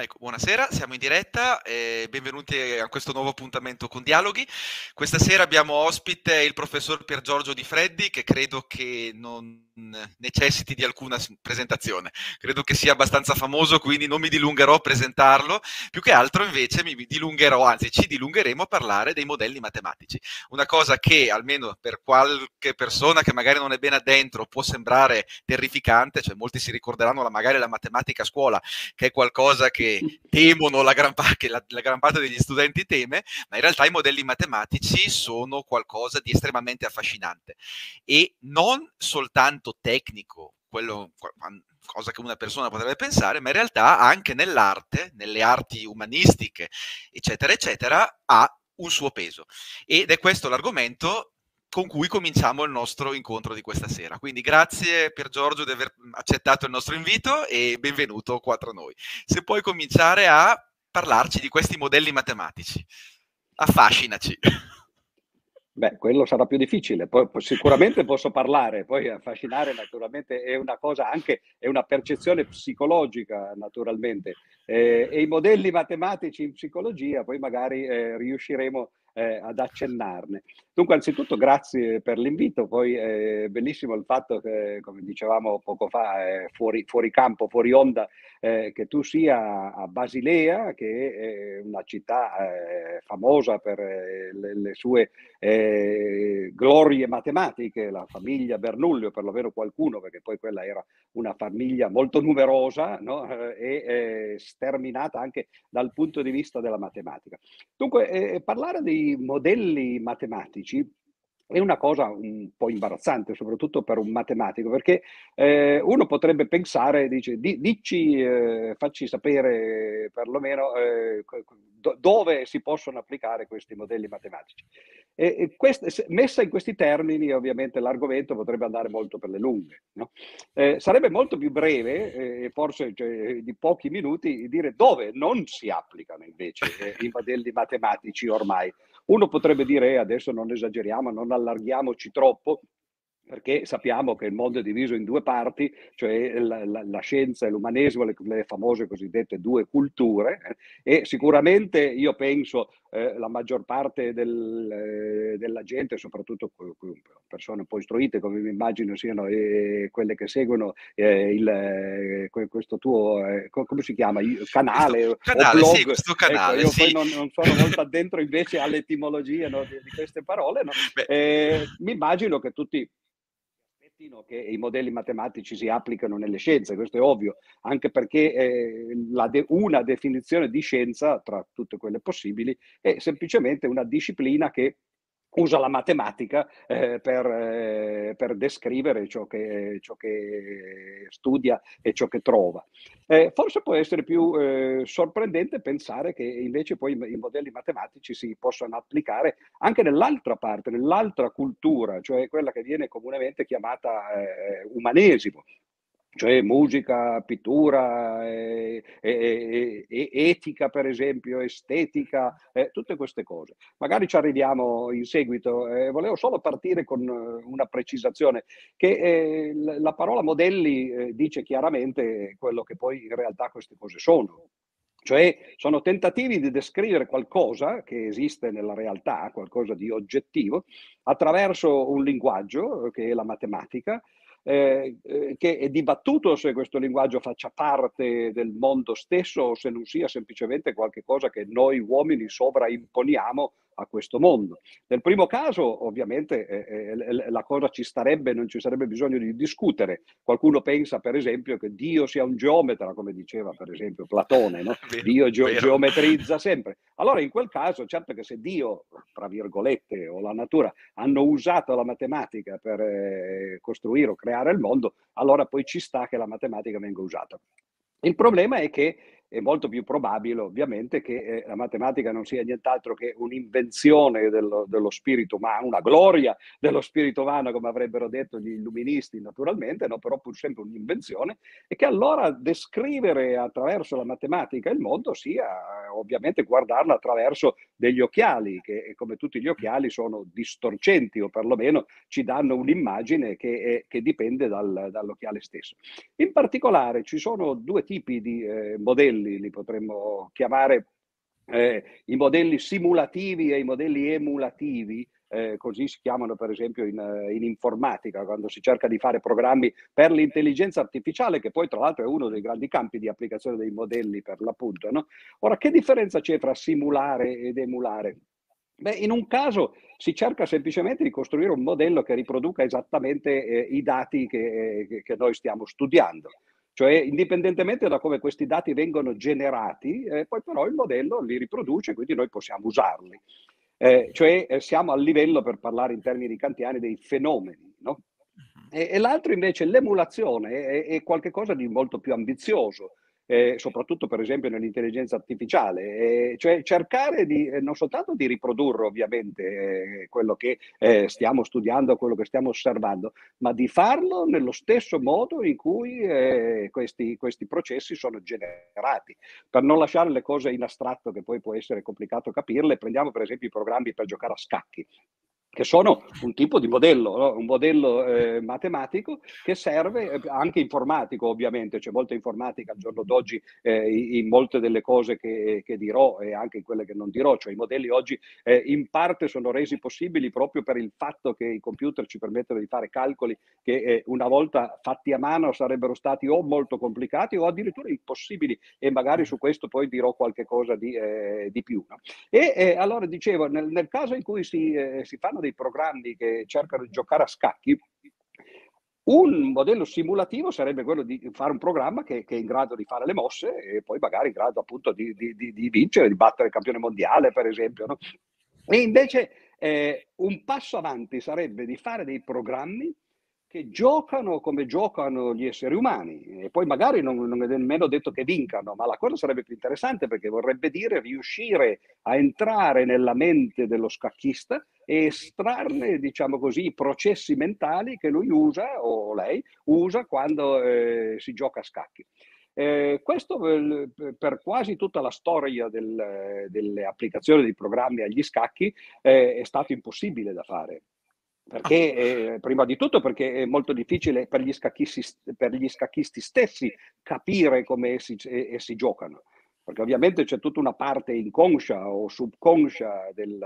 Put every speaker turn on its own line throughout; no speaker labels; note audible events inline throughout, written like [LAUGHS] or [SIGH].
Ecco, buonasera, siamo in diretta e benvenuti a questo nuovo appuntamento con Dialoghi. Questa sera abbiamo ospite il professor Pier Giorgio Di Freddi che credo che non necessiti di alcuna presentazione. Credo che sia abbastanza famoso, quindi non mi dilungherò a presentarlo, più che altro invece mi dilungherò, anzi ci dilungheremo a parlare dei modelli matematici. Una cosa che almeno per qualche persona che magari non è bene addentro può sembrare terrificante, cioè molti si ricorderanno la, magari la matematica a scuola, che è qualcosa che temono la gran, che la, la gran parte degli studenti teme, ma in realtà i modelli matematici sono qualcosa di estremamente affascinante e non soltanto tecnico, quello cosa che una persona potrebbe pensare, ma in realtà anche nell'arte, nelle arti umanistiche, eccetera, eccetera, ha un suo peso. Ed è questo l'argomento con cui cominciamo il nostro incontro di questa sera. Quindi grazie per Giorgio di aver accettato il nostro invito e benvenuto qua tra noi. Se puoi cominciare a parlarci di questi modelli matematici, affascinaci. [LAUGHS]
Beh, quello sarà più difficile, poi, sicuramente posso parlare, poi affascinare naturalmente è una cosa anche, è una percezione psicologica naturalmente eh, e i modelli matematici in psicologia poi magari eh, riusciremo eh, ad accennarne. Dunque, anzitutto grazie per l'invito, poi è eh, bellissimo il fatto che, come dicevamo poco fa, eh, fuori, fuori, campo, fuori onda, eh, che tu sia a Basilea, che è una città eh, famosa per eh, le, le, sue glorie matematiche, la famiglia Bernullio, per lo meno qualcuno, perché poi quella era una famiglia molto numerosa no? e sterminata anche dal punto di vista della matematica. Dunque, parlare modelli matematici è una cosa un po' imbarazzante, soprattutto per un matematico, perché eh, uno potrebbe pensare, dice, di, dici, eh, facci sapere perlomeno eh, do, dove si possono applicare questi modelli matematici. E, e queste, messa in questi termini, ovviamente l'argomento potrebbe andare molto per le lunghe. No? Eh, sarebbe molto più breve, eh, forse cioè, di pochi minuti, dire dove non si applicano invece eh, i [LAUGHS] modelli matematici ormai. Uno potrebbe dire, eh, adesso non esageriamo, non allarghiamoci troppo, perché sappiamo che il mondo è diviso in due parti, cioè la, la, la scienza e l'umanesimo, le, le, famose cosiddette due culture, eh, e sicuramente io penso eh, la maggior parte del, eh, della gente, soprattutto persone un po' istruite, come mi immagino siano eh, quelle che seguono eh, il, eh, questo tuo, come si chiama, canale,
canale,
blog.
Sì, questo canale,
ecco, io
sì.
poi non, non, sono molto addentro invece all'etimologia no, di, di, queste parole, no? mi immagino che tutti che i modelli matematici si applicano nelle scienze, questo è ovvio, anche perché eh, de- una definizione di scienza, tra tutte quelle possibili, è semplicemente una disciplina che usa la matematica eh, per, eh, per, descrivere ciò che, ciò che, studia e ciò che trova. Eh, forse può essere più eh, sorprendente pensare che invece poi i, modelli matematici si possano applicare anche nell'altra parte, nell'altra cultura, cioè quella che viene comunemente chiamata eh, umanesimo, cioè musica, pittura, eh, eh, eh, etica per esempio, estetica, eh, tutte queste cose. Magari ci arriviamo in seguito, eh, volevo solo partire con eh, una precisazione, che la parola modelli dice chiaramente quello che poi in realtà queste cose sono. Cioè sono tentativi di descrivere qualcosa che esiste nella realtà, qualcosa di oggettivo, attraverso un linguaggio che è la matematica, eh, eh, che è dibattuto se questo linguaggio faccia parte del mondo stesso o se non sia semplicemente qualcosa che noi uomini sovraimponiamo a questo mondo. Nel primo caso, ovviamente, eh, eh, la cosa ci starebbe, non ci sarebbe bisogno di discutere. Qualcuno pensa, per esempio, che Dio sia un geometra, come diceva, per esempio, Platone, no? [LAUGHS] Dio ge- geometrizza sempre. Allora, in quel caso, certo che se Dio, tra virgolette, o la natura hanno usato la matematica per eh, costruire o creare il mondo, allora poi ci sta che la matematica venga usata. Il problema è che è molto più probabile ovviamente che eh, la matematica non sia nient'altro che un'invenzione dello, dello, spirito umano, una gloria dello spirito umano, come avrebbero detto gli illuministi naturalmente, no? però pur sempre un'invenzione, e che allora descrivere attraverso la matematica il mondo sia eh, ovviamente guardarla attraverso degli occhiali, che come tutti gli occhiali sono distorcenti o perlomeno ci danno un'immagine che, che dipende dal, dall'occhiale stesso. In particolare ci sono due tipi di eh, modelli modelli, li potremmo chiamare eh, i modelli simulativi e i modelli emulativi, eh, così si chiamano per esempio in, eh, in, informatica, quando si cerca di fare programmi per l'intelligenza artificiale, che poi tra l'altro è uno dei grandi campi di applicazione dei modelli per l'appunto. No? Ora, che differenza c'è tra simulare ed emulare? Beh, in un caso si cerca semplicemente di costruire un modello che riproduca esattamente eh, i dati che, eh, che noi stiamo studiando. Cioè, indipendentemente da come questi dati vengono generati, eh, poi però il modello li riproduce, quindi noi possiamo usarli. Eh, cioè, eh, siamo al livello, per parlare in termini kantiani, dei fenomeni. No? E, e l'altro invece, l'emulazione, è, è qualcosa di molto più ambizioso eh, soprattutto per esempio nell'intelligenza artificiale, eh, cioè cercare di, eh, non soltanto di riprodurre ovviamente eh, quello che eh, stiamo studiando, quello che stiamo osservando, ma di farlo nello stesso modo in cui eh, questi, questi processi sono generati. Per non lasciare le cose in astratto, che poi può essere complicato capirle, prendiamo per esempio i programmi per giocare a scacchi che sono un tipo di modello, no? un modello eh, matematico che serve eh, anche informatico ovviamente, c'è molta informatica al giorno d'oggi eh, in molte delle cose che, che, dirò e anche in quelle che non dirò, cioè i modelli oggi eh, in parte sono resi possibili proprio per il fatto che i computer ci permettono di fare calcoli che eh, una volta fatti a mano sarebbero stati o molto complicati o addirittura impossibili e magari su questo poi dirò qualche cosa di, eh, di più. No? E allora dicevo, nel, nel, caso in cui si, si fanno dei dei programmi che cercano di giocare a scacchi, un modello simulativo sarebbe quello di fare un programma che, che, è in grado di fare le mosse e poi magari in grado appunto di, di, di, di vincere, di battere il campione mondiale, per esempio. No? E invece eh, un passo avanti sarebbe di fare dei programmi che giocano come giocano gli esseri umani e poi magari non, non, è nemmeno detto che vincano, ma la cosa sarebbe più interessante perché vorrebbe dire riuscire a entrare nella mente dello scacchista e estrarne, diciamo così, i processi mentali che lui usa o lei usa quando eh, si gioca a scacchi. Eh, questo per, per quasi tutta la storia del, delle applicazioni di programmi agli scacchi eh, è stato impossibile da fare. Perché, eh, prima di tutto perché è molto difficile per gli scacchisti, per gli scacchisti stessi capire come essi, essi giocano perché ovviamente c'è tutta una parte inconscia o subconscia del,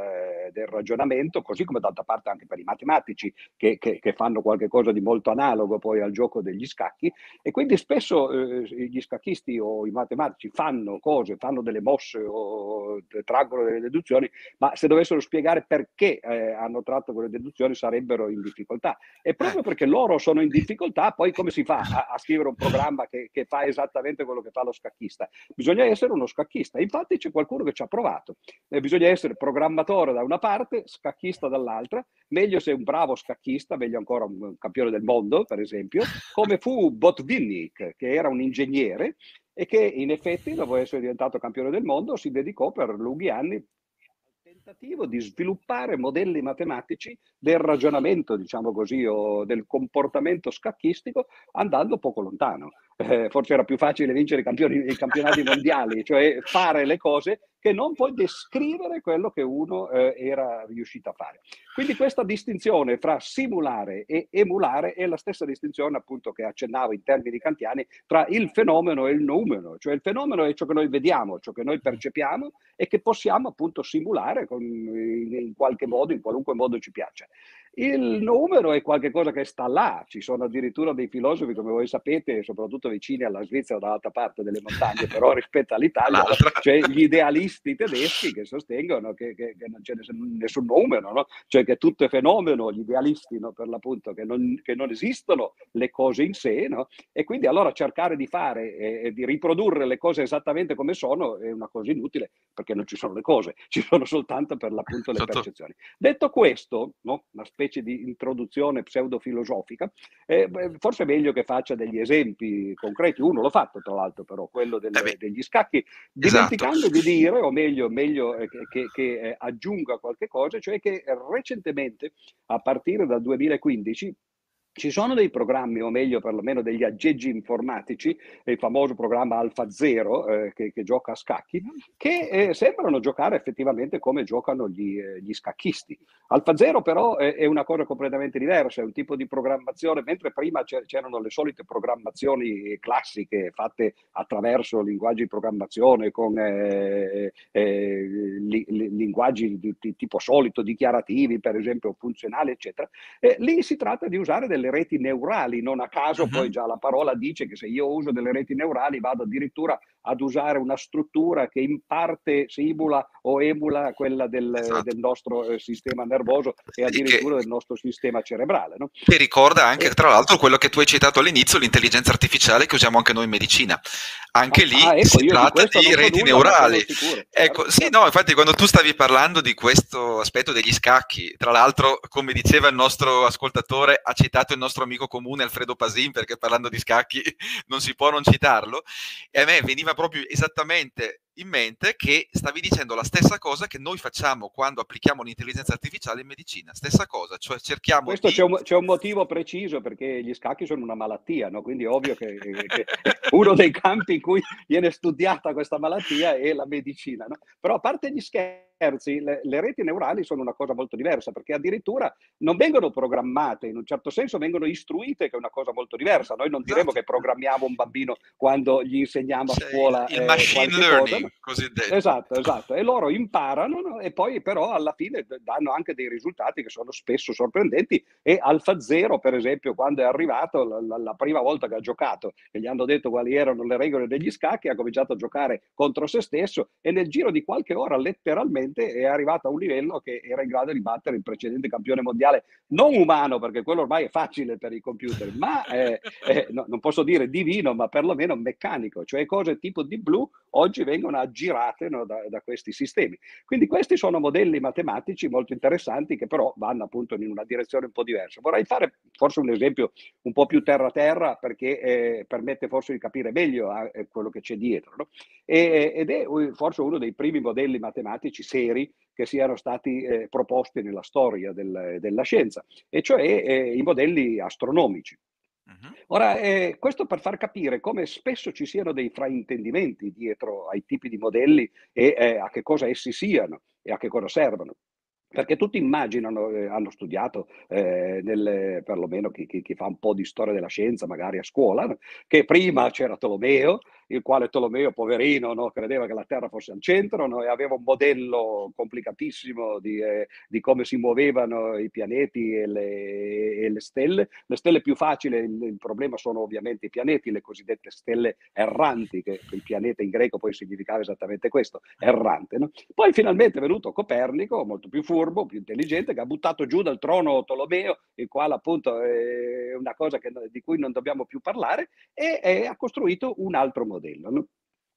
del ragionamento, così come d'altra parte anche per i matematici che, che, che, fanno qualcosa di molto analogo poi al gioco degli scacchi e quindi spesso eh, gli scacchisti o i matematici fanno cose, fanno delle mosse o traggono delle deduzioni, ma se dovessero spiegare perché eh, hanno tratto quelle deduzioni sarebbero in difficoltà. E proprio perché loro sono in difficoltà, poi come si fa a, a scrivere un programma che, che fa esattamente quello che fa lo scacchista? Bisogna essere essere uno scacchista. Infatti c'è qualcuno che ci ha provato. Eh, bisogna essere programmatore da una parte, scacchista dall'altra. Meglio se un bravo scacchista, meglio ancora un campione del mondo, per esempio, come fu Botvinnik, che era un ingegnere e che in effetti, dopo essere diventato campione del mondo, si dedicò per lunghi anni tentativo di sviluppare modelli matematici del ragionamento, diciamo così, o del comportamento scacchistico andando poco lontano. Eh, forse era più facile vincere i, i campionati mondiali, cioè fare le cose che non poi descrivere quello che uno eh, era riuscito a fare. Quindi questa distinzione fra simulare e emulare è la stessa distinzione appunto che accennavo in termini kantiani tra il fenomeno e il numero, cioè il fenomeno è ciò che noi vediamo, ciò che noi percepiamo e che possiamo appunto simulare con, in, in qualche modo, in qualunque modo ci piaccia. Il numero è qualcosa che sta là, ci sono addirittura dei filosofi, come voi sapete, soprattutto vicini alla Svizzera, dall'altra parte delle montagne, però rispetto all'Italia, cioè gli idealisti tedeschi che sostengono che, che, che non c'è nessun, numero, no? cioè che tutto è fenomeno, gli idealisti no? per l'appunto, che non, che non, esistono le cose in sé, no? e quindi allora cercare di fare e, e di riprodurre le cose esattamente come sono è una cosa inutile, perché non ci sono le cose, ci sono soltanto per l'appunto le percezioni. Detto questo, no? una specie di introduzione pseudofilosofica, eh, forse è meglio che faccia degli esempi concreti. Uno l'ho fatto, tra l'altro, però, quello delle, eh degli scacchi, esatto. dimenticando esatto. di dire, o meglio, meglio eh, che, che eh, aggiunga qualche cosa, cioè che recentemente, a partire dal 2015, ci sono dei programmi, o meglio perlomeno degli aggeggi informatici, il famoso programma Alfa Zero eh, che, che, gioca a scacchi, che eh, sembrano giocare effettivamente come giocano gli, eh, gli scacchisti. Alfa Zero però è una cosa completamente diversa, è un tipo di programmazione, mentre prima c'erano le solite programmazioni classiche fatte attraverso linguaggi di programmazione con eh, eh, li, li, linguaggi di, di, tipo solito, dichiarativi per esempio, funzionali eccetera, lì si tratta di usare delle delle reti neurali, non a caso uh-huh. poi già la parola dice che se io uso delle reti neurali vado addirittura ad usare una struttura che in parte simula o emula quella del, esatto. del nostro eh, sistema nervoso e addirittura che, del nostro sistema cerebrale. No?
Che ricorda anche, tra l'altro, quello che tu hai citato all'inizio, l'intelligenza artificiale che usiamo anche noi in medicina. Anche ah, lì ah, ecco, si tratta di, di reti nulla, neurali. Sicuro, ecco, sì, no, infatti quando tu stavi parlando di questo aspetto degli scacchi, tra l'altro, come diceva il nostro ascoltatore, ha citato il nostro amico comune Alfredo Pasin, perché parlando di scacchi [LAUGHS] non si può non citarlo, e a me veniva proprio esattamente in mente che stavi dicendo la stessa cosa che noi facciamo quando applichiamo l'intelligenza artificiale in medicina, stessa cosa, cioè cerchiamo
Questo
di...
c'è, un, c'è un motivo preciso perché gli scacchi sono una malattia, no? quindi è ovvio che, che [LAUGHS] uno dei campi in cui viene studiata questa malattia è la medicina. No? Però a parte gli scherzi, le, le, reti neurali sono una cosa molto diversa perché addirittura non vengono programmate, in un certo senso vengono istruite, che è una cosa molto diversa. Noi non diremo esatto. che programmiamo un bambino quando gli insegniamo a scuola.
Il eh, machine learning cosiddetto.
Esatto, esatto. E loro imparano no? e poi però alla fine danno anche dei risultati che sono spesso sorprendenti. E Alfa Zero, per esempio, quando è arrivato la, la, la prima volta che ha giocato e gli hanno detto quali erano le regole degli scacchi, ha cominciato a giocare contro se stesso e nel giro di qualche ora letteralmente è arrivato a un livello che era in grado di battere il precedente campione mondiale, non umano, perché quello ormai è facile per i computer, ma eh, eh, no, non posso dire divino, ma perlomeno meccanico, cioè cose tipo di blu oggi vengono aggirate no, da, da, questi sistemi. Quindi questi sono modelli matematici molto interessanti che però vanno appunto in una direzione un po' diversa. Vorrei fare forse un esempio un po' più terra-terra perché eh, permette forse di capire meglio eh, quello che c'è dietro. No? E, ed è forse uno dei primi modelli matematici seri che siano stati eh, proposti nella storia del, della scienza, e cioè eh, i modelli astronomici. Ora, eh, questo per far capire come spesso ci siano dei fraintendimenti dietro ai tipi di modelli e eh, a che cosa essi siano e a che cosa servono. Perché tutti immaginano, eh, hanno studiato, eh, nelle, perlomeno chi, chi, chi, fa un po' di storia della scienza, magari a scuola, che prima c'era Tolomeo, il quale Tolomeo, poverino, no, credeva che la Terra fosse al centro no, e aveva un modello complicatissimo di, eh, di come si muovevano i pianeti e le, e le, stelle. Le stelle più facili, il, il, problema sono ovviamente i pianeti, le cosiddette stelle erranti, che il pianeta in greco poi significava esattamente questo, errante. No? Poi finalmente è venuto Copernico, molto più furbo, più intelligente, che ha buttato giù dal trono Tolomeo, il quale appunto è una cosa che, di cui non dobbiamo più parlare, e, e ha costruito un altro modello modello. No?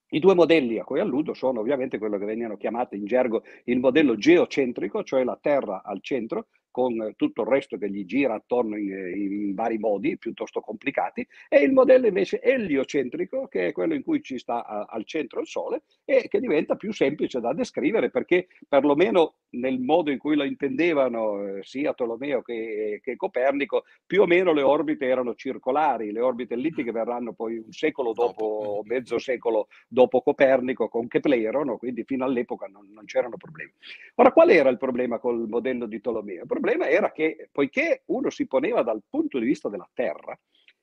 I due modelli a cui alludo sono ovviamente quello che vengono chiamati in gergo il modello geocentrico, cioè la Terra al centro, con tutto il resto che gli gira attorno in, in, vari modi piuttosto complicati, e il modello invece eliocentrico, che è quello in cui ci sta a, al centro il Sole e che diventa più semplice da descrivere perché perlomeno nel modo in cui lo intendevano eh, sia Tolomeo che, che, Copernico, più o meno le orbite erano circolari, le orbite ellittiche verranno poi un secolo dopo, mezzo secolo dopo Copernico con Keplero, no? quindi fino all'epoca non, non c'erano problemi. Ora, qual era il problema col modello di Tolomeo? Il problema era che poiché uno si poneva dal punto di vista della Terra,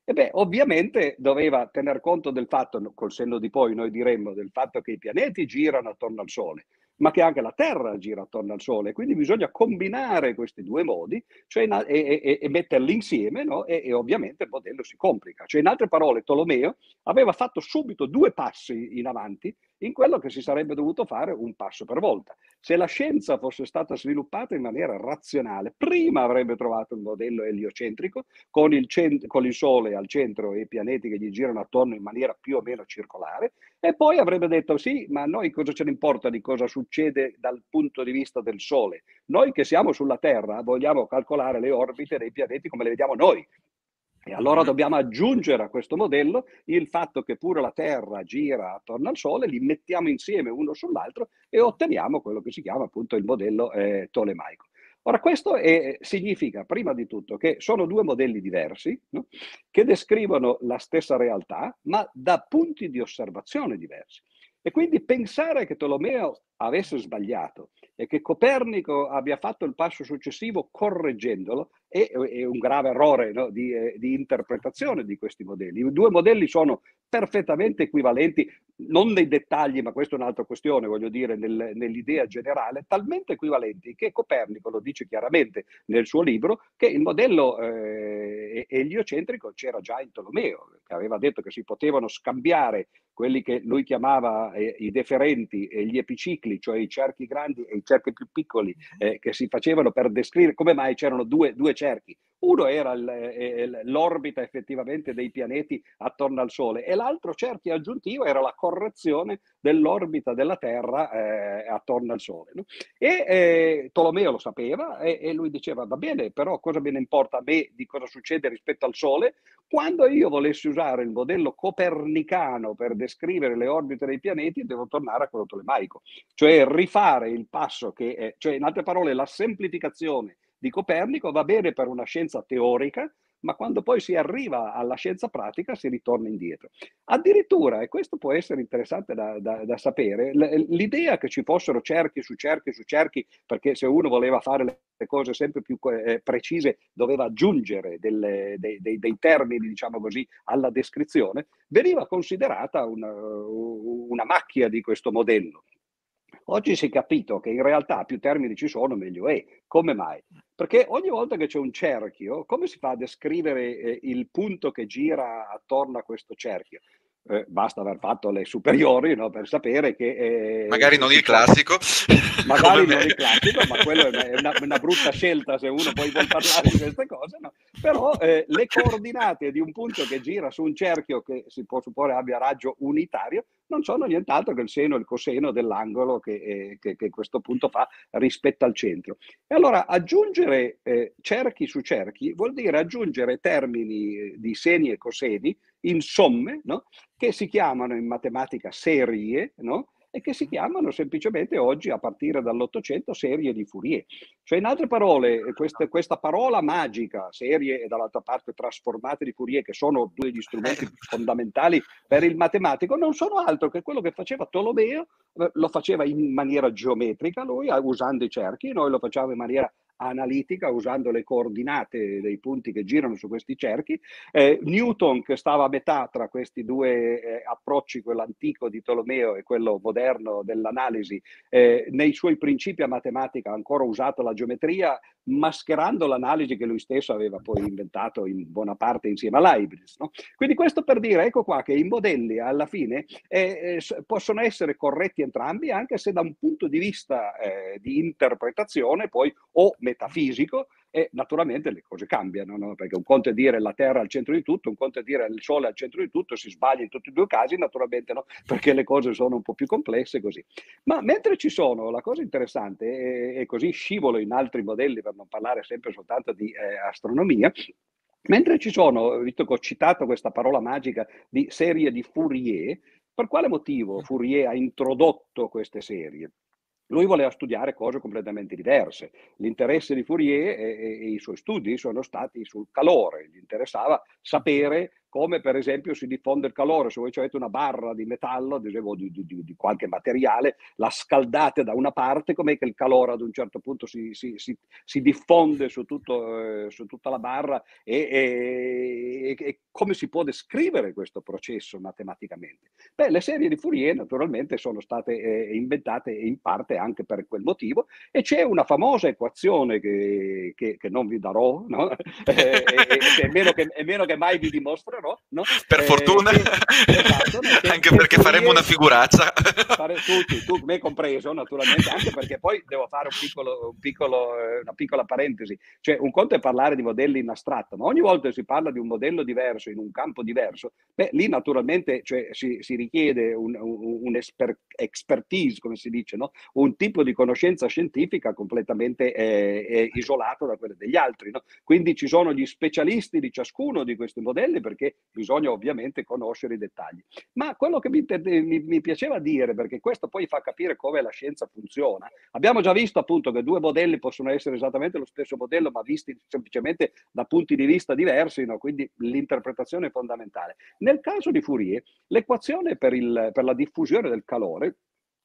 e beh, ovviamente doveva tener conto del fatto, col senno di poi noi diremmo, del fatto che i pianeti girano attorno al Sole, ma che anche la Terra gira attorno al Sole. Quindi bisogna combinare questi due modi cioè e, e, e, metterli insieme no? e, e, ovviamente il modello si complica. Cioè, in altre parole, Tolomeo aveva fatto subito due passi in avanti in quello che si sarebbe dovuto fare un passo per volta. Se la scienza fosse stata sviluppata in maniera razionale, prima avrebbe trovato il modello eliocentrico con il, cent- con il Sole al centro e i pianeti che gli girano attorno in maniera più o meno circolare, e poi avrebbe detto sì, ma a noi cosa ce ne importa di cosa succede dal punto di vista del Sole? Noi che siamo sulla Terra vogliamo calcolare le orbite dei pianeti come le vediamo noi, e allora dobbiamo aggiungere a questo modello il fatto che pure la Terra gira attorno al Sole, li mettiamo insieme uno sull'altro e otteniamo quello che si chiama appunto il modello eh, tolemaico. Ora, questo è, significa, prima di tutto, che sono due modelli diversi, no? che descrivono la stessa realtà, ma da punti di osservazione diversi. E quindi pensare che Tolomeo avesse sbagliato e che Copernico abbia fatto il passo successivo correggendolo è, è un grave errore no? di, eh, di, interpretazione di questi modelli. I due modelli sono perfettamente equivalenti, non nei dettagli, ma questa è un'altra questione, voglio dire, nel, nell'idea generale, talmente equivalenti che Copernico lo dice chiaramente nel suo libro che il modello eh, eliocentrico c'era già in Tolomeo, che aveva detto che si potevano scambiare quelli che lui chiamava eh, i deferenti e gli epicicli, cioè i cerchi grandi e i cerchi più piccoli, eh, che si facevano per descrivere come mai c'erano due, due cerchi. Uno era l'orbita effettivamente dei pianeti attorno al Sole e l'altro cerchio aggiuntivo era la correzione dell'orbita della Terra eh, attorno al Sole. No? E eh, Tolomeo lo sapeva e, e, lui diceva va bene, però cosa me ne importa a me di cosa succede rispetto al Sole? Quando io volessi usare il modello copernicano per descrivere le orbite dei pianeti, devo tornare a quello tolemaico, cioè rifare il passo che è, cioè in altre parole la semplificazione di Copernico va bene per una scienza teorica, ma quando poi si arriva alla scienza pratica si ritorna indietro. Addirittura, e questo può essere interessante da, da, da sapere, l'idea che ci fossero cerchi su cerchi su cerchi, perché se uno voleva fare le cose sempre più eh, precise doveva aggiungere delle, dei, dei, dei, termini, diciamo così, alla descrizione, veniva considerata una, una macchia di questo modello. Oggi si è capito che in realtà più termini ci sono, meglio è. Come mai? Perché ogni volta che c'è un cerchio, come si fa a descrivere eh, il punto che gira attorno a questo cerchio? Eh, basta aver fatto le superiori no, per sapere che...
Eh, magari non il classico.
Magari non il classico, ma quello è una, una, brutta scelta se uno poi vuole parlare di queste cose, no? però eh, le coordinate di un punto che gira su un cerchio che si può supporre abbia raggio unitario non sono nient'altro che il seno e il coseno dell'angolo che, eh, che, che, questo punto fa rispetto al centro. E allora aggiungere eh, cerchi su cerchi vuol dire aggiungere termini eh, di seni e coseni in somme, no? che si chiamano in matematica serie, no? E che si chiamano semplicemente oggi, a partire dall'Ottocento, serie di Fourier. Cioè, in altre parole, questa, questa parola magica, serie e dall'altra parte trasformate di Fourier, che sono due degli strumenti fondamentali per il matematico, non sono altro che quello che faceva Tolomeo, eh, lo faceva in maniera geometrica lui, usando i cerchi, noi lo facciamo in maniera analitica usando le coordinate dei punti che girano su questi cerchi. Eh, Newton, che stava a metà tra questi due eh, approcci, quello antico di Tolomeo e quello moderno dell'analisi, eh, nei suoi principi a matematica ha ancora usato la geometria, mascherando l'analisi che lui stesso aveva poi inventato in buona parte insieme a Leibniz. No? Quindi questo per dire, ecco qua, che i modelli alla fine eh, eh, possono essere corretti entrambi, anche se da un punto di vista eh, di interpretazione poi o metafisico e naturalmente le cose cambiano, no? perché un conto è dire la Terra al centro di tutto, un conto è dire il Sole al centro di tutto, si sbaglia in tutti e due casi, naturalmente no, perché le cose sono un po' più complesse così. Ma mentre ci sono, la cosa interessante, e, così scivolo in altri modelli per non parlare sempre soltanto di eh, astronomia, mentre ci sono, visto che ho citato questa parola magica di serie di Fourier, per quale motivo Fourier ha introdotto queste serie? Lui voleva studiare cose completamente diverse. L'interesse di Fourier e, e, e, i suoi studi sono stati sul calore, gli interessava sapere come per esempio si diffonde il calore, se voi avete una barra di metallo, ad esempio di, di, di qualche materiale, la scaldate da una parte, com'è che il calore ad un certo punto si, si, si, si diffonde su, tutto, eh, su, tutta la barra e, e, e, come si può descrivere questo processo matematicamente? Beh, le serie di Fourier naturalmente sono state eh, inventate in parte anche per quel motivo e c'è una famosa equazione che, che, che non vi darò, no? [LAUGHS] eh, è, meno che, meno che mai vi dimostro però. No?
Per eh, fortuna, esatto, [LAUGHS] anche che, perché faremo una figuraccia.
Fare tutti, tu me compreso naturalmente, anche perché poi devo fare un piccolo, un piccolo, eh, una piccola parentesi. Cioè un conto è parlare di modelli in astratto, ma ogni volta che si parla di un modello diverso in un campo diverso, beh, lì naturalmente cioè, si, si, richiede un, un, un esper, expertise, come si dice, no? un tipo di conoscenza scientifica completamente eh, isolato da quelle degli altri. No? Quindi ci sono gli specialisti di ciascuno di questi modelli perché bisogna ovviamente conoscere i dettagli. Ma quello che mi, mi, mi, piaceva dire, perché questo poi fa capire come la scienza funziona, abbiamo già visto appunto che due modelli possono essere esattamente lo stesso modello, ma visti semplicemente da punti di vista diversi, no? quindi l'interpretazione è fondamentale. Nel caso di Fourier, l'equazione per, il, per la diffusione del calore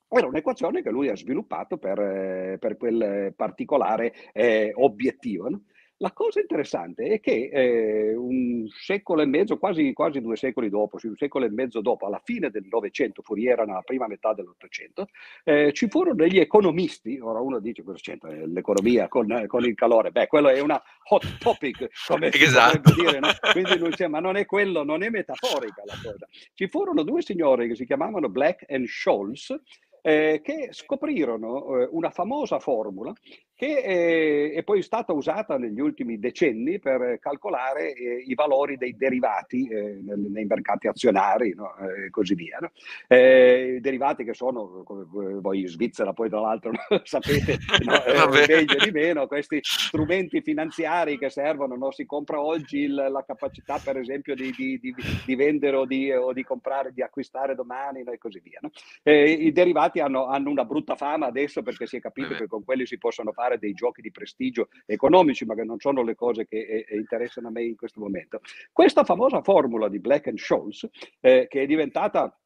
era un'equazione che lui ha sviluppato per, eh, per quel particolare eh, obiettivo. No? La cosa interessante è che eh, un secolo e mezzo, quasi, quasi, due secoli dopo, un secolo e mezzo dopo, alla fine del Novecento, Fourier era nella prima metà dell'Ottocento, eh, ci furono degli economisti, ora uno dice cosa c'entra l'economia con, con, il calore, beh quello è una hot topic, [LAUGHS] come esatto. si dire, no? Quindi non ma non è quello, non è metaforica la cosa. Ci furono due signori che si chiamavano Black and Scholes, eh, che scoprirono eh, una famosa formula che eh, è poi stata usata negli ultimi decenni per calcolare eh, i valori dei derivati eh, nei mercati azionari no? e eh, così via. No? Derivati che sono, come voi in Svizzera poi tra l'altro [LAUGHS] sapete no? [LAUGHS] meglio di meno, questi strumenti finanziari che servono, no? si compra oggi il, la capacità per esempio di, di, di, di vendere o di, o di, comprare, di acquistare domani e così via. I derivati hanno, hanno, una brutta fama adesso perché si è capito che con quelli si possono fare dei giochi di prestigio economici, ma che non sono le cose che eh, eh, interessano a me in questo momento. Questa famosa formula di Black and Scholes, eh, che è diventata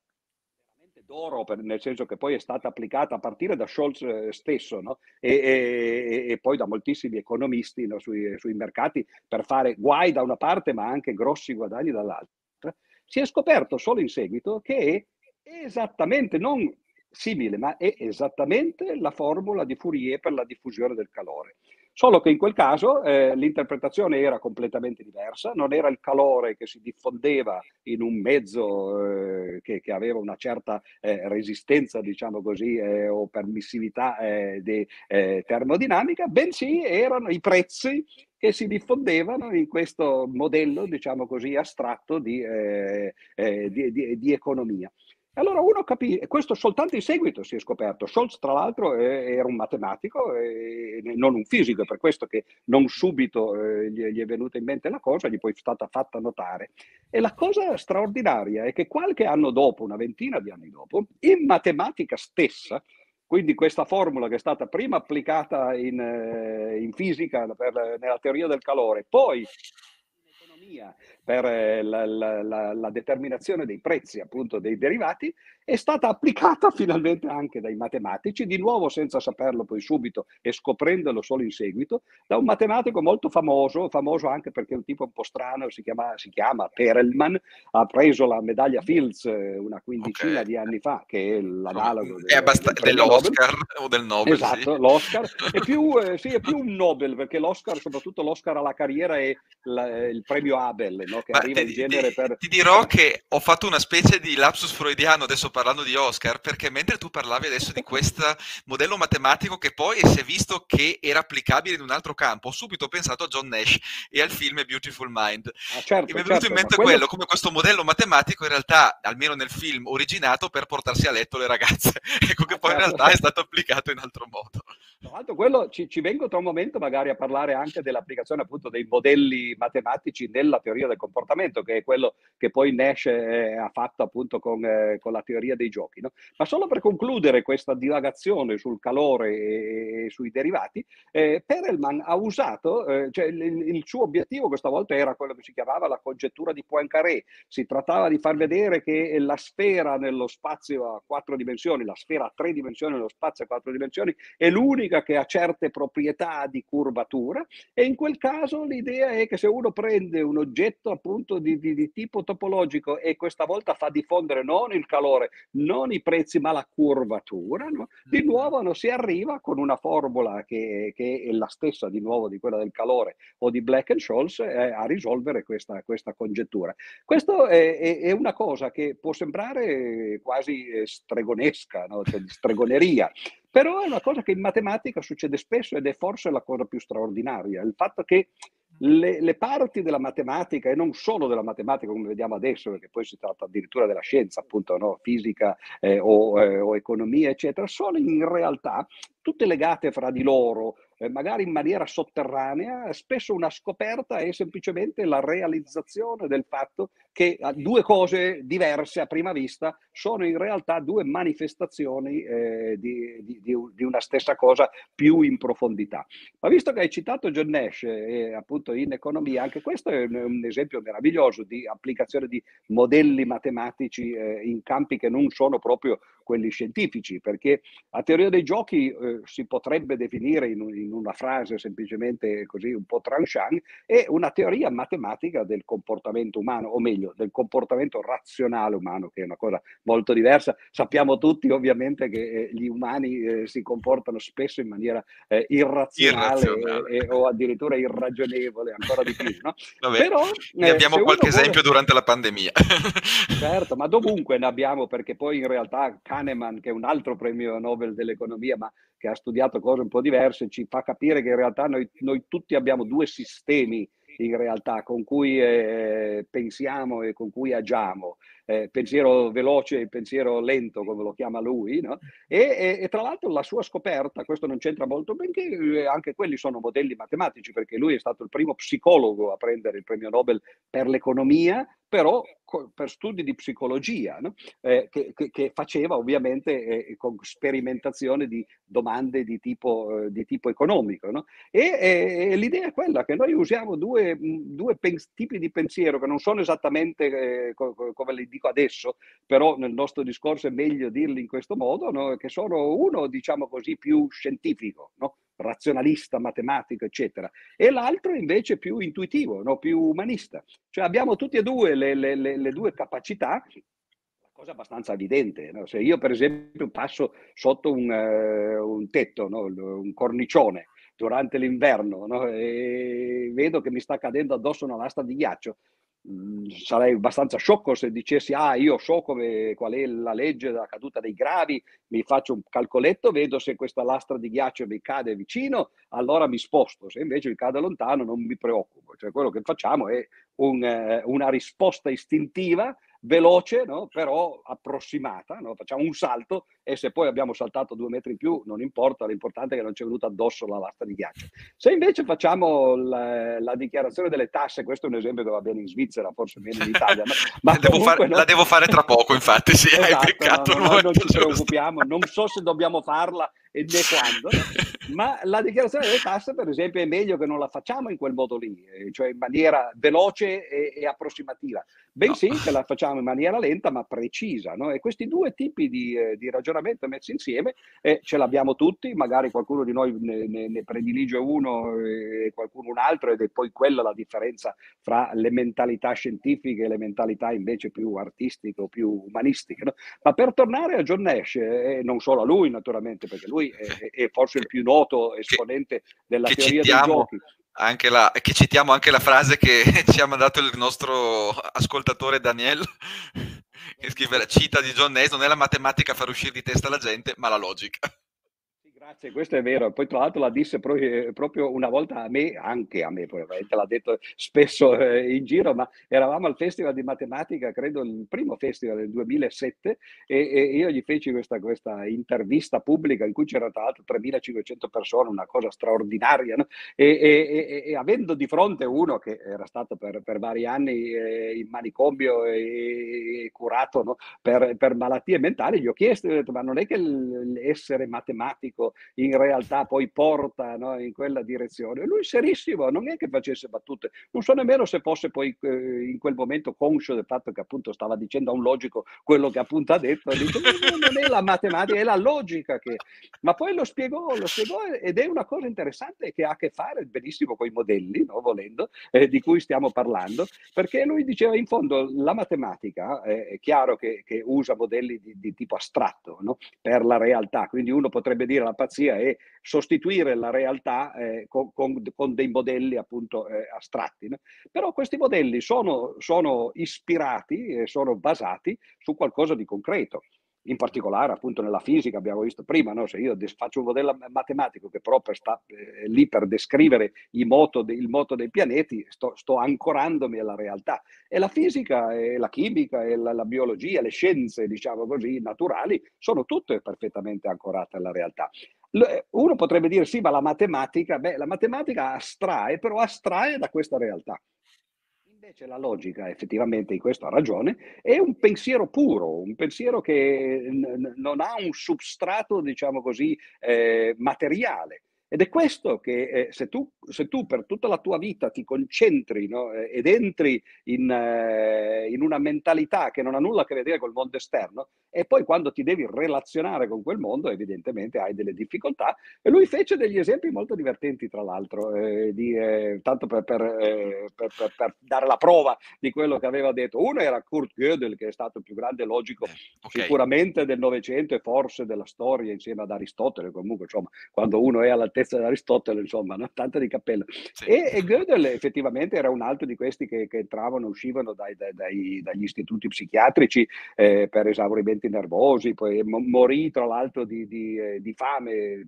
d'oro, per, nel senso che poi è stata applicata a partire da Scholz eh, stesso no? e, e, e, poi da moltissimi economisti no? sui, sui, mercati per fare guai da una parte ma anche grossi guadagni dall'altra, si è scoperto solo in seguito che esattamente non simile, ma è esattamente la formula di Fourier per la diffusione del calore. Solo che in quel caso eh, l'interpretazione era completamente diversa, non era il calore che si diffondeva in un mezzo eh, che, che, aveva una certa eh, resistenza, diciamo così, eh, o permissività eh, di eh, termodinamica, bensì erano i prezzi che si diffondevano in questo modello, diciamo così, astratto di, di, di, di economia. Allora uno capisce, questo soltanto in seguito si è scoperto. Scholz, tra l'altro, era un matematico e non un fisico, è per questo che non subito eh, gli, è venuta in mente la cosa, gli poi è stata fatta notare. E la cosa straordinaria è che qualche anno dopo, una ventina di anni dopo, in matematica stessa, quindi questa formula che è stata prima applicata in, eh, in fisica per, nella teoria del calore, poi economia per eh, la, la, la, la, determinazione dei prezzi appunto dei derivati è stata applicata finalmente anche dai matematici, di nuovo senza saperlo poi subito e scoprendolo solo in seguito, da un matematico molto famoso, famoso anche perché è un tipo un po' strano, si chiama, si chiama Perelman, ha preso la medaglia Fields eh, una quindicina okay. di anni fa, che è l'analogo
è abbast- dell'Oscar o del Nobel.
Esatto, sì. l'Oscar. [LAUGHS] È più, eh, sì, è più un Nobel, perché l'Oscar, soprattutto l'Oscar alla carriera, è la, il premio Abel, no? che Ma arriva
ti,
in genere
ti,
per...
Ti dirò che ho fatto una specie di lapsus freudiano adesso parlando di Oscar, perché mentre tu parlavi adesso di [LAUGHS] questo modello matematico che poi si è visto che era applicabile in un altro campo, ho subito pensato a John Nash e al film Beautiful Mind. Ah, certo, e mi è venuto certo, in mente quello... quello, come questo modello matematico in realtà, almeno nel film, originato per portarsi a letto le ragazze, [LAUGHS] ecco che ah, poi certo. in realtà è stato applicato in altro modo.
Tra l'altro quello ci, ci, vengo tra un momento magari a parlare anche dell'applicazione appunto dei modelli matematici nella teoria del comportamento, che è quello che poi Nash eh, ha fatto appunto con, eh, con, la teoria dei giochi. No? Ma solo per concludere questa divagazione sul calore e, e sui derivati, eh, Perelman ha usato, eh, cioè il, il, suo obiettivo questa volta era quello che si chiamava la congettura di Poincaré. Si trattava di far vedere che la sfera nello spazio a quattro dimensioni, la sfera a tre dimensioni nello spazio a quattro dimensioni, è l'unica che ha certe proprietà di curvatura e in quel caso l'idea è che se uno prende oggetto appunto di, di, di tipo topologico e questa volta fa diffondere non il calore, non i prezzi, ma la curvatura, no? di mm-hmm. nuovo no, si arriva con una formula che, che, è la stessa di nuovo di quella del calore o di Black and Scholes eh, a risolvere questa, questa congettura. Questo è, è, è, una cosa che può sembrare quasi eh, stregonesca, no? cioè di stregoneria, però è una cosa che in matematica succede spesso ed è forse la cosa più straordinaria, il fatto che le, le, parti della matematica e non solo della matematica come vediamo adesso, perché poi si tratta addirittura della scienza, appunto, no? fisica eh, o, eh, o, economia, eccetera, sono in realtà tutte legate fra di loro eh, magari in maniera sotterranea, spesso una scoperta è semplicemente la realizzazione del fatto che due cose diverse a prima vista sono in realtà due manifestazioni eh, di, di, di, una stessa cosa più in profondità. Ma visto che hai citato John Nash e appunto in economia, anche questo è un, un esempio meraviglioso di applicazione di modelli matematici eh, in campi che non sono proprio quelli scientifici, perché la teoria dei giochi eh, si potrebbe definire in, in, una frase semplicemente così un po' tranchant, è una teoria matematica del comportamento umano, o meglio, del comportamento razionale umano, che è una cosa molto diversa. Sappiamo tutti ovviamente che eh, gli umani eh, si comportano spesso in maniera eh, irrazionale, irrazionale. E, o addirittura irragionevole, ancora di più. No? [LAUGHS]
Vabbè, Però, ne eh, abbiamo qualche esempio vuole... durante la pandemia.
certo, ma [LAUGHS] dovunque ne abbiamo, perché poi in realtà Kahneman, che è un altro premio Nobel dell'economia, ma che ha studiato cose un po' diverse, ci fa capire che in realtà noi, noi tutti abbiamo due sistemi in realtà con cui eh, pensiamo e con cui agiamo, eh, pensiero veloce e pensiero lento come lo chiama lui, no? e, e, e, tra l'altro la sua scoperta, questo non c'entra molto benché eh, anche quelli sono modelli matematici perché lui è stato il primo psicologo a prendere il premio Nobel per l'economia però per studi di psicologia, no? eh, che, che, che, faceva ovviamente eh, con sperimentazione di domande di tipo, eh, di tipo economico. No? E, e, l'idea è quella che noi usiamo due, due pens- tipi di pensiero che non sono esattamente eh, co- come li dico adesso, però nel nostro discorso è meglio dirli in questo modo, no? che sono uno, diciamo così, più scientifico, razionalista, matematico, eccetera, e l'altro invece più intuitivo, no? più umanista. Cioè abbiamo tutti e due le, le, le, le due capacità, cosa abbastanza evidente. No? Se io per esempio passo sotto un, uh, un tetto, no? un cornicione, durante l'inverno no? e vedo che mi sta cadendo addosso una lastra di ghiaccio, sarei abbastanza sciocco se dicessi ah io so come, qual è la legge della caduta dei gravi, mi faccio un calcoletto, vedo se questa lastra di ghiaccio mi cade vicino, allora mi sposto, se invece mi cade lontano non mi preoccupo, cioè quello che facciamo è un, eh, una risposta istintiva veloce, no? però approssimata, no? facciamo un salto e se poi abbiamo saltato due metri in più non importa, l'importante è che non ci è venuta addosso la lastra di ghiaccio. Se invece facciamo la, la, dichiarazione delle tasse, questo è un esempio che va bene in Svizzera, forse meno in Italia, no?
ma [LAUGHS] devo fare, no? la devo fare tra poco infatti, sì, esatto, hai beccato
no, non ci preoccupiamo, non so se dobbiamo farla e né quando, [LAUGHS] ma la dichiarazione delle tasse per esempio è meglio che non la facciamo in quel modo lì, eh, cioè in maniera veloce e, e approssimativa, bensì che la facciamo in maniera lenta ma precisa. No? E questi due tipi di, eh, di ragionamento messi insieme eh, ce l'abbiamo tutti, magari qualcuno di noi ne, ne, ne predilige uno e qualcuno un altro ed è poi quella la differenza fra le mentalità scientifiche e le mentalità invece più artistiche o più umanistiche. No? Ma per tornare a John Nash, e eh, non solo a lui naturalmente, perché lui è, è forse il più noto esponente della teoria dei giochi.
Anche la, che citiamo anche la frase che [LAUGHS] ci ha mandato il nostro ascoltatore Daniel, che scrive la cita di John Nash, non è la matematica a far uscire di testa la gente, ma la logica.
Grazie, questo è vero. Poi tra l'altro la disse proprio, proprio una volta a me, anche a me, poi l'ha detto spesso eh, in giro, ma eravamo al Festival di Matematica, credo il primo festival del 2007, e, e io gli feci questa, questa, intervista pubblica in cui c'erano tra l'altro 3.500 persone, una cosa straordinaria, no? e, e, e, avendo di fronte uno che era stato per, per vari anni eh, in manicomio e, curato no? per, per, malattie mentali, gli ho chiesto, ho detto, ma non è che l'essere matematico in realtà poi porta no, in quella direzione. Lui serissimo, non è che facesse battute, non so nemmeno se fosse poi eh, in quel momento conscio del fatto che appunto stava dicendo a un logico quello che appunto ha detto, dice, non è la matematica, è la logica che... Ma poi lo spiegò, lo spiegò ed è una cosa interessante che ha a che fare benissimo con i modelli, no, volendo, eh, di cui stiamo parlando, perché lui diceva in fondo la matematica eh, è chiaro che, che usa modelli di, di tipo astratto no, per la realtà, quindi uno potrebbe dire la pazzia è sostituire la realtà eh, con, con, con, dei modelli appunto eh, astratti. No? Però questi modelli sono, sono ispirati e sono basati su qualcosa di concreto in particolare appunto nella fisica abbiamo visto prima, no? se io faccio un modello matematico che proprio sta eh, lì per descrivere moto de, il moto dei pianeti, sto, sto, ancorandomi alla realtà. E la fisica, e la chimica, e la, la, biologia, le scienze, diciamo così, naturali, sono tutte perfettamente ancorate alla realtà. uno potrebbe dire sì, ma la matematica, beh, la matematica astrae, però astrae da questa realtà. Invece la logica, effettivamente, in questo ha ragione, è un pensiero puro, un pensiero che n- non ha un substrato, diciamo così, eh, materiale. Ed è questo che eh, se, tu, se, tu, per tutta la tua vita ti concentri no, eh, ed entri in, eh, in, una mentalità che non ha nulla a che vedere col mondo esterno e poi quando ti devi relazionare con quel mondo evidentemente hai delle difficoltà e lui fece degli esempi molto divertenti tra l'altro, eh, di, eh, tanto per, per, eh, per, per, dare la prova di quello che aveva detto. Uno era Kurt Gödel che è stato il più grande logico okay. sicuramente del Novecento e forse della storia insieme ad Aristotele comunque insomma quando uno è all'altezza altezza di Aristotele, insomma, no? tanto di cappello. Sì. E, e, Gödel effettivamente era un altro di questi che, che entravano e uscivano dai, dai, dai, dagli istituti psichiatrici eh, per esaurimenti nervosi, poi morì tra l'altro di, di, eh, di fame, eh,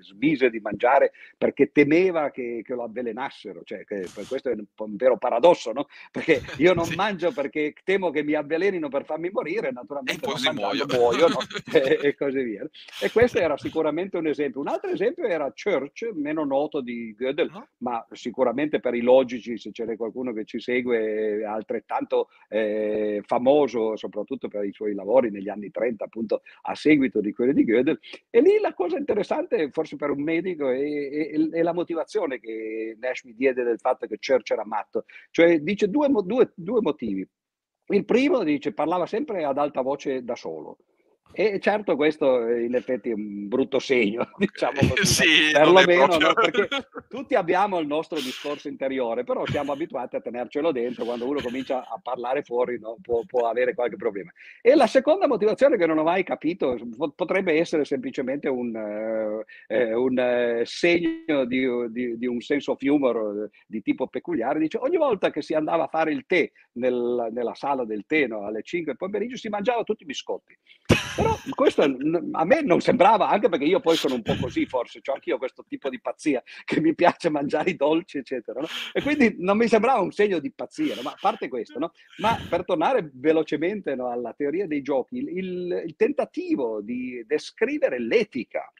smise di mangiare perché temeva che, che lo avvelenassero. Cioè, che, questo è un, un, vero paradosso, no? perché io non [LAUGHS] sì. mangio perché temo che mi avvelenino per farmi morire, naturalmente
e non muoio,
muoio no? [LAUGHS] e, e, così via. E questo era sicuramente un esempio. Un altro esempio era Church, meno noto di Gödel, uh-huh. ma sicuramente per i logici, se c'è qualcuno che ci segue, è altrettanto eh, famoso, soprattutto per i suoi lavori negli anni 30, appunto a seguito di quelli di Gödel. E lì la cosa interessante, forse per un medico, è, è, è la motivazione che Nash mi diede del fatto che Church era matto. Cioè dice due, due, due motivi. Il primo dice parlava sempre ad alta voce da solo. E certo questo in effetti è un brutto segno, [LAUGHS] diciamo così,
sì,
perlomeno proprio... no? perché [LAUGHS] tutti abbiamo il nostro discorso interiore, però siamo abituati a tenercelo dentro, quando uno comincia a parlare fuori no? può, può, avere qualche problema. E la seconda motivazione che non ho mai capito potrebbe essere semplicemente un, eh, eh un eh, segno di, di, di, un senso of humor di tipo peculiare, dice ogni volta che si andava a fare il tè nel, nella sala del tè no? alle 5 del pomeriggio si mangiava tutti i biscotti. Però questo a me non sembrava, anche perché io poi sono un po' così forse, ho anch'io questo tipo di pazzia, [LAUGHS] che mi piace mangiare i dolci, eccetera. No? E quindi non mi sembrava un segno di pazzia, no? ma a parte questo, no? ma per tornare velocemente alla teoria dei giochi, il, il tentativo di descrivere l'etica,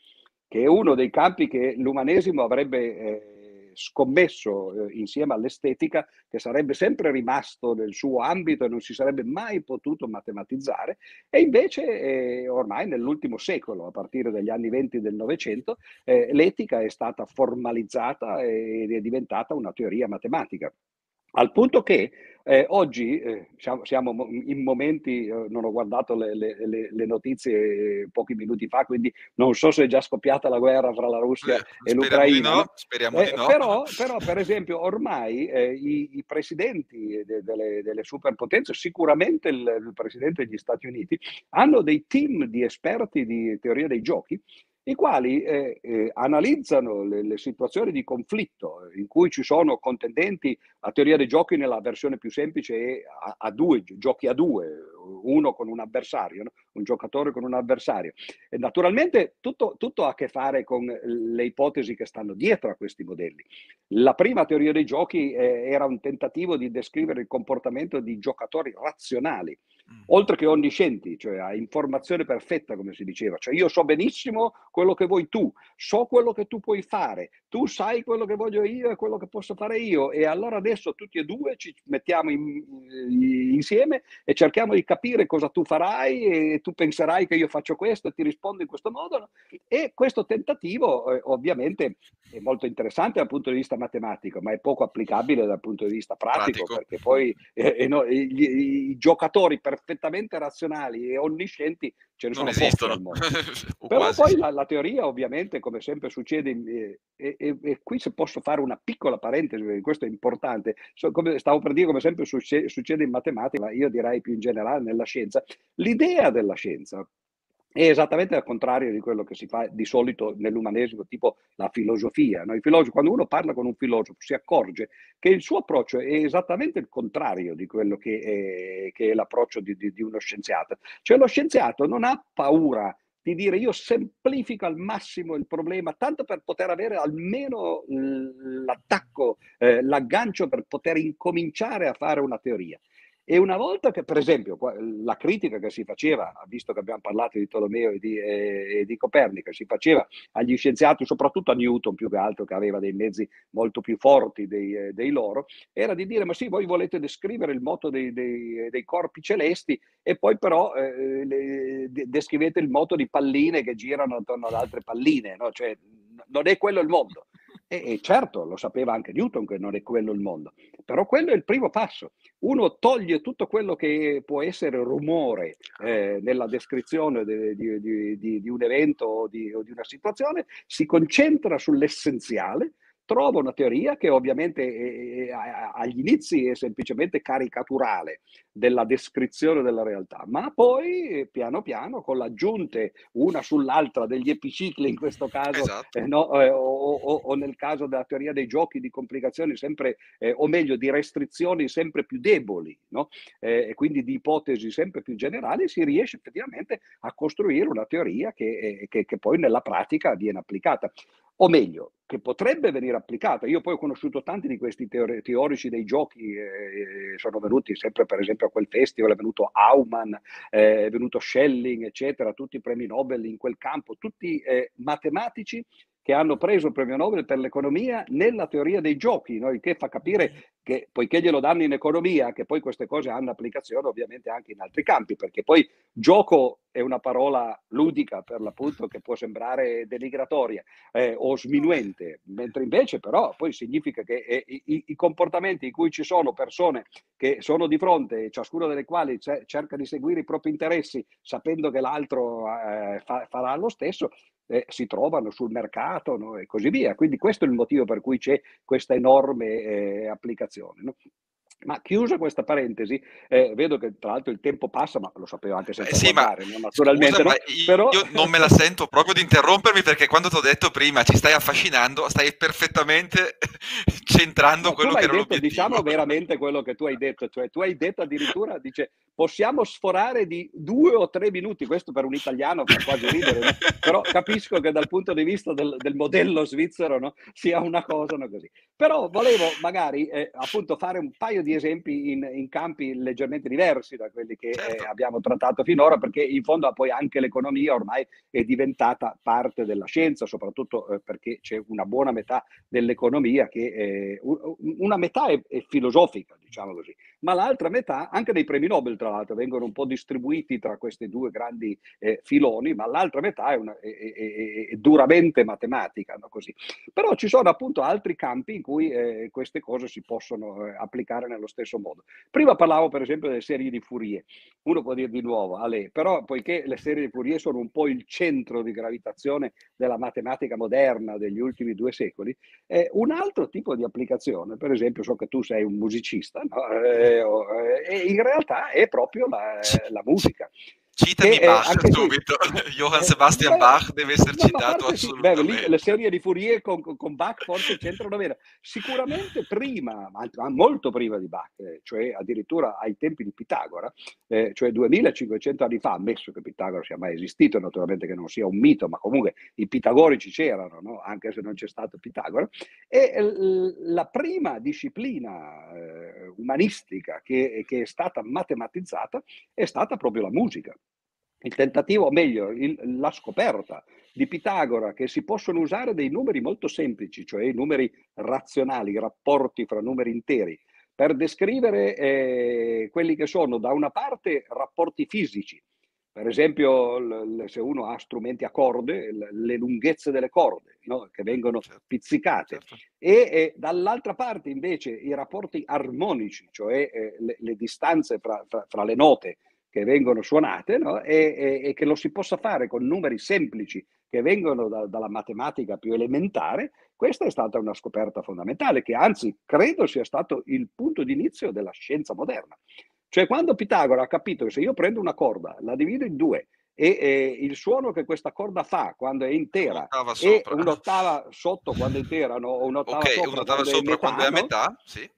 che è uno dei campi che l'umanesimo avrebbe... Eh, scommesso eh, insieme all'estetica che sarebbe sempre rimasto nel suo ambito e non si sarebbe mai potuto matematizzare e invece eh, ormai nell'ultimo secolo, a partire dagli anni 20 del Novecento, eh, l'etica è stata formalizzata ed è diventata una teoria matematica. Al punto che eh, oggi eh, siamo, siamo, in momenti, eh, non ho guardato le, le, le, notizie pochi minuti fa, quindi non so se è già scoppiata la guerra fra la Russia
eh,
e l'Ucraina.
Di no, speriamo di
eh, no. Però, però, per esempio, ormai eh, i, i, presidenti de, delle, delle, superpotenze, sicuramente il, il presidente degli Stati Uniti, hanno dei team di esperti di teoria dei giochi i quali eh, eh, analizzano le, le, situazioni di conflitto in cui ci sono contendenti, la teoria dei giochi nella versione più semplice è a, a due, giochi a due, uno con un avversario, no? un giocatore con un avversario. E naturalmente tutto, tutto, ha a che fare con le ipotesi che stanno dietro a questi modelli. La prima teoria dei giochi eh, era un tentativo di descrivere il comportamento di giocatori razionali. Oltre che onniscienti, cioè a informazione perfetta, come si diceva. Cioè io so benissimo quello che vuoi tu, so quello che tu puoi fare, tu sai quello che voglio io e quello che posso fare io e allora adesso tutti e due ci mettiamo in, in, insieme e cerchiamo di capire cosa tu farai e tu penserai che io faccio questo e ti rispondo in questo modo. E questo tentativo eh, ovviamente è molto interessante dal punto di vista matematico, ma è poco applicabile dal punto di vista pratico, pratico. perché poi eh, eh no, i, i giocatori per perfettamente razionali e onniscienti ce ne
non
sono
esistono. [LAUGHS]
Però poi la, la, teoria ovviamente, come sempre succede, eh, e, e, e, qui se posso fare una piccola parentesi, questo è importante, so, come, stavo per dire come sempre succede, succede in matematica, io direi più in generale nella scienza, l'idea della scienza è esattamente al contrario di quello che si fa di solito nell'umanesimo, tipo la filosofia. No? quando uno parla con un filosofo si accorge che il suo approccio è esattamente il contrario di quello che è, che è l'approccio di, di, di uno scienziato. Cioè lo scienziato non ha paura di dire io semplifico al massimo il problema, tanto per poter avere almeno l'attacco, eh, l'aggancio per poter incominciare a fare una teoria. E una volta che, per esempio, la critica che si faceva, visto che abbiamo parlato di Tolomeo e di, e di Copernico, si faceva agli scienziati, soprattutto a Newton più che altro, che aveva dei mezzi molto più forti dei, dei loro, era di dire, ma sì, voi volete descrivere il moto dei, dei, dei corpi celesti e poi però eh, le, descrivete il moto di palline che girano attorno ad altre palline, no? cioè non è quello il mondo. E, certo, lo sapeva anche Newton che non è quello il mondo, però quello è il primo passo. Uno toglie tutto quello che può essere rumore eh, nella descrizione de, di, di, di, di, un evento o o di una situazione, si concentra sull'essenziale trova una teoria che ovviamente è, è, agli inizi è semplicemente caricaturale della descrizione della realtà, ma poi piano piano con l'aggiunte una sull'altra degli epicicli in questo caso, esatto. eh, no, eh, o, o, o, nel caso della teoria dei giochi di complicazioni sempre, eh, o meglio di restrizioni sempre più deboli, no? Eh, e quindi di ipotesi sempre più generali, si riesce effettivamente a costruire una teoria che, eh, che, che poi nella pratica viene applicata o meglio, che potrebbe venire applicata. Io poi ho conosciuto tanti di questi teori- teorici dei giochi, eh, sono venuti sempre per esempio a quel festival, è venuto Aumann, eh, è venuto Schelling, eccetera, tutti i premi Nobel in quel campo, tutti eh, matematici che hanno preso il premio Nobel per l'economia nella teoria dei giochi, no? il che fa capire che poiché glielo danno in economia, che poi queste cose hanno applicazione ovviamente anche in altri campi, perché poi gioco è una parola ludica per l'appunto che può sembrare denigratoria eh, o sminuente, mentre invece però poi significa che eh, i, i, comportamenti in cui ci sono persone che sono di fronte, ciascuna delle quali c- cerca di seguire i propri interessi sapendo che l'altro eh, fa, farà lo stesso, eh, si trovano sul mercato no? e così via. Quindi questo è il motivo per cui c'è questa enorme eh, applicazione. No? Ma chiusa questa parentesi, eh, vedo che tra l'altro il tempo passa, ma lo sapevo anche senza eh sì, guardare,
ma, naturalmente. Scusa, no? io, Però... io non me la sento proprio di interrompermi perché quando ti ho detto prima ci stai affascinando, stai perfettamente [LAUGHS] centrando no, quello che era
detto, Diciamo veramente quello che tu hai detto, cioè tu hai detto addirittura, dice, possiamo sforare di due o tre minuti, questo per un italiano fa quasi ridere, no? però capisco che dal punto di vista del, del modello svizzero no? sia una cosa no, così. Però volevo magari eh, appunto fare un paio di esempi in, in campi leggermente diversi da quelli che certo. eh, abbiamo trattato finora, perché in fondo poi anche l'economia ormai è diventata parte della scienza, soprattutto eh, perché c'è una buona metà dell'economia che eh, una metà è, è filosofica, diciamo così, ma l'altra metà, anche dei premi Nobel tra l'altro, vengono un po' distribuiti tra questi due grandi eh, filoni, ma l'altra metà è, una, è, è, è duramente matematica. No? Così. Però ci sono appunto altri campi in cui eh, queste cose si possono eh, applicare nello stesso modo. Prima parlavo per esempio delle serie di Fourier. Uno può dire di nuovo, Ale, però poiché le serie di Fourier sono un po' il centro di gravitazione della matematica moderna degli ultimi due secoli, eh, un altro tipo di applicazione, per esempio so che tu sei un musicista, no? eh, eh, in realtà è proprio la, la musica.
Citami che, Bach eh, subito, [LAUGHS] Johann Sebastian eh, Bach deve essere citato assolutamente.
Beh, lì, le serie di Fourier con, con Bach forse c'entrano bene. Sicuramente prima, ma molto prima di Bach, eh, cioè addirittura ai tempi di Pitagora, eh, cioè 2500 anni fa, ammesso che Pitagora sia mai esistito, naturalmente che non sia un mito, ma comunque i pitagorici c'erano, no? anche se non c'è stato Pitagora, e la prima disciplina eh, umanistica che, che è stata matematizzata è stata proprio la musica il tentativo, o meglio, il, la scoperta di Pitagora che si possono usare dei numeri molto semplici, cioè i numeri razionali, i rapporti fra numeri interi, per descrivere eh, quelli che sono da una parte rapporti fisici, per esempio l- se uno ha strumenti a corde, l- le lunghezze delle corde no? che vengono certo, pizzicate, certo. E, e, dall'altra parte invece i rapporti armonici, cioè eh, le, le, distanze fra, fra, fra le note che vengono suonate no? e, e, e, che lo si possa fare con numeri semplici che vengono da, dalla matematica più elementare, questa è stata una scoperta fondamentale che anzi credo sia stato il punto di inizio della scienza moderna. Cioè quando Pitagora ha capito che se io prendo una corda, la divido in due e, e il suono che questa corda fa quando è intera un'ottava e un'ottava sotto quando è intera no? o un'ottava okay, sopra, un'ottava quando, sopra è metà, quando è a metà, sì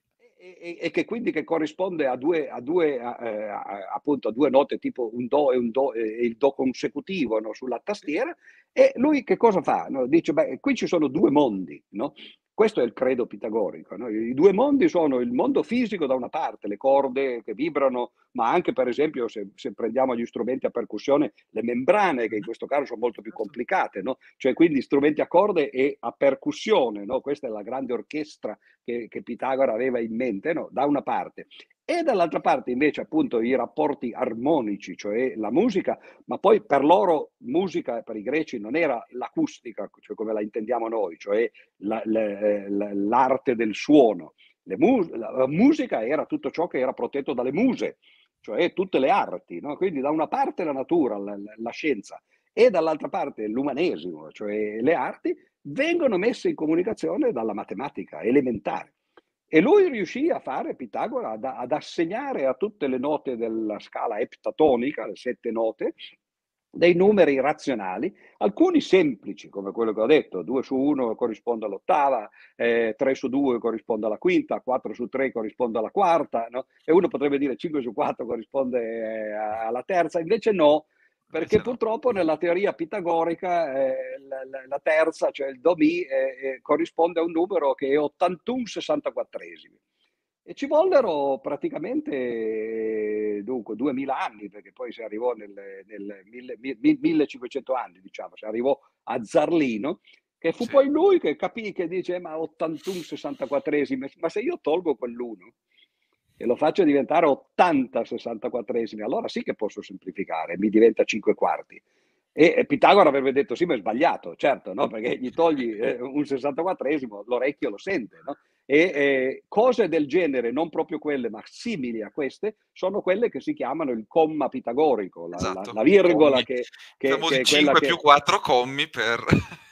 e, e, che quindi che corrisponde a due, a due, eh, appunto, a due note tipo un do e un do, e il do consecutivo no, sulla tastiera e lui che cosa fa? No? Dice, beh, qui ci sono due mondi, no? Questo è il credo pitagorico. No? I due mondi sono il mondo fisico da una parte, le corde che vibrano, ma anche per esempio se, se prendiamo gli strumenti a percussione, le membrane che in questo caso sono molto più complicate, no? cioè quindi strumenti a corde e a percussione, no? questa è la grande orchestra che, che Pitagora aveva in mente, no? da una parte e dall'altra parte invece appunto i rapporti armonici, cioè la musica, ma poi per loro musica per i greci non era l'acustica, cioè come la intendiamo noi, cioè la, la, la, l'arte del suono. Mu- la musica era tutto ciò che era protetto dalle muse, cioè tutte le arti, no? quindi da una parte la natura, la scienza, e dall'altra parte l'umanesimo, cioè le arti, vengono messe in comunicazione dalla matematica elementare. E lui riuscì a fare, Pitagora, ad, ad, assegnare a tutte le note della scala eptatonica, le sette note, dei numeri razionali, alcuni semplici, come quello che ho detto, 2 su 1 corrisponde all'ottava, eh, 3 su 2 corrisponde alla quinta, 4 su 3 corrisponde alla quarta, no? e uno potrebbe dire 5 su 4 corrisponde eh, alla terza, invece no, perché purtroppo nella teoria pitagorica eh, la, la, terza, cioè il Do-Mi, eh, eh, corrisponde a un numero che è 81 64 E ci vollero praticamente dunque 2000 anni, perché poi si arrivò nel, nel mille, 1500 anni, diciamo, si arrivò a Zarlino, che fu sì. poi lui che capì che dice ma 81 64 ma se io tolgo quell'uno e lo faccio diventare 80 64 allora sì che posso semplificare, mi diventa 5 quarti. E Pitagora avrebbe detto sì, ma è sbagliato, certo, no? perché gli togli eh, un 64esimo, l'orecchio lo sente. No? E eh, cose del genere, non proprio quelle, ma simili a queste, sono quelle che si chiamano il comma pitagorico, la, esatto. la, la virgola commi. che, che,
che 5 più 4 commi per...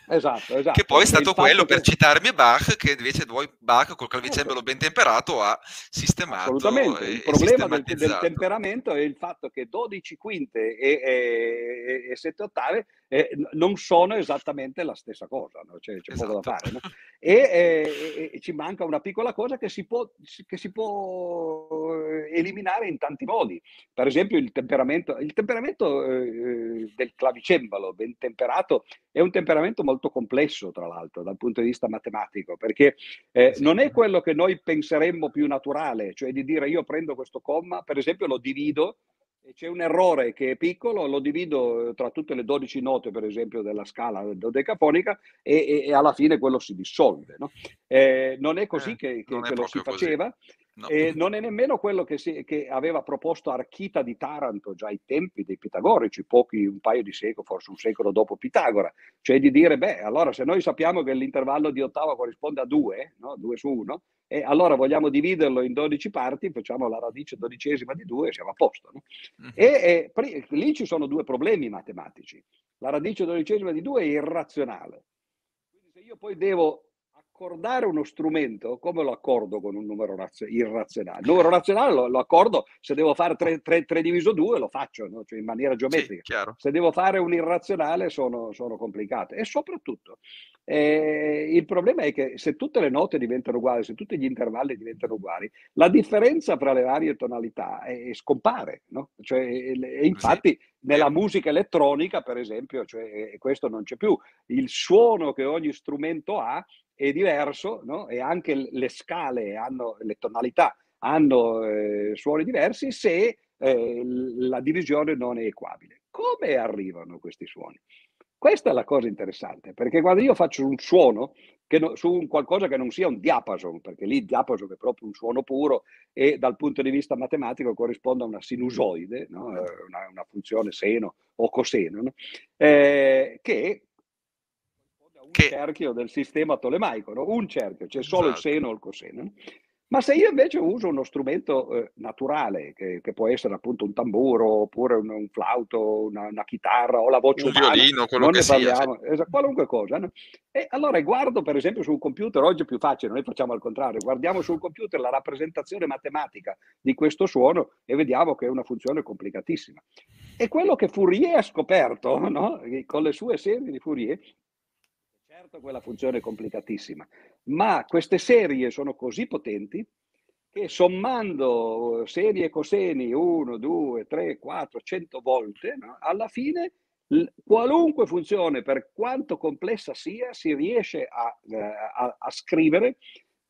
Esatto, esatto.
Che poi è stato quello, per citarmi Bach, che invece Bach col clavicembalo ben temperato ha sistemato.
Assolutamente, il problema del, del, temperamento è il fatto che 12 quinte e, e, e 7 ottave eh, non sono esattamente la stessa cosa, no? c'è, c'è esatto. poco da esatto. fare. No? [LAUGHS] E, e, e, ci manca una piccola cosa che si può, che si può eh, eliminare in tanti modi. Per esempio il temperamento, il temperamento eh, del clavicembalo ben temperato è un temperamento molto complesso, tra l'altro, dal punto di vista matematico, perché eh, non è quello che noi penseremmo più naturale, cioè di dire io prendo questo comma, per esempio lo divido c'è un errore che è piccolo, lo divido eh, tra tutte le 12 note, per esempio, della scala dodecafonica e, e, alla fine quello si dissolve. No? Eh, non è così eh, che, che, che lo si faceva. No. E non è nemmeno quello che, si, che, aveva proposto Archita di Taranto già ai tempi dei pitagorici, pochi, un paio di secoli, forse un secolo dopo Pitagora, cioè di dire, beh, allora se noi sappiamo che l'intervallo di ottava corrisponde a 2, no? 2 su 1, e allora vogliamo dividerlo in 12 parti, facciamo la radice dodicesima di 2 e siamo a posto. No? Uh-huh. E, e lì ci sono due problemi matematici. La radice dodicesima di 2 è irrazionale. Quindi se io poi devo accordare uno strumento, come lo accordo con un numero razio- irrazionale? Il numero razionale lo, lo, accordo se devo fare 3, 3, 3 diviso 2 lo faccio, no? cioè in maniera geometrica. Sì, se devo fare un irrazionale sono, sono complicate. E soprattutto eh, il problema è che se tutte le note diventano uguali, se tutti gli intervalli diventano uguali, la differenza tra le varie tonalità è, è scompare. No? Cioè, e infatti sì. nella musica elettronica, per esempio, cioè, questo non c'è più. Il suono che ogni strumento ha è diverso no? e anche le scale hanno, le tonalità hanno eh, suoni diversi se eh, la divisione non è equabile. Come arrivano questi suoni? Questa è la cosa interessante, perché quando io faccio un suono no, su un qualcosa che non sia un diapason, perché lì il diapason è proprio un suono puro e dal punto di vista matematico corrisponde a una sinusoide, no? una, una, funzione seno o coseno, no? eh, che che... cerchio del sistema tolemaico, no? un cerchio, c'è solo esatto. il seno o il coseno. No? Ma se io invece uso uno strumento eh, naturale, che, che, può essere appunto un tamburo, oppure un, un flauto, una, una, chitarra o la voce
un
umana,
violino, quello che parliamo,
sia, esatto, qualunque cosa. No? E allora guardo per esempio su un computer, oggi è più facile, noi facciamo al contrario, guardiamo sul computer la rappresentazione matematica di questo suono e vediamo che è una funzione complicatissima. E quello che Fourier ha scoperto, [LAUGHS] no? con le sue serie di Fourier, certo quella funzione è complicatissima, ma queste serie sono così potenti che sommando seni e coseni 1, 2, 3, 4, 100 volte, no? alla fine qualunque funzione, per quanto complessa sia, si riesce a, eh, a, a scrivere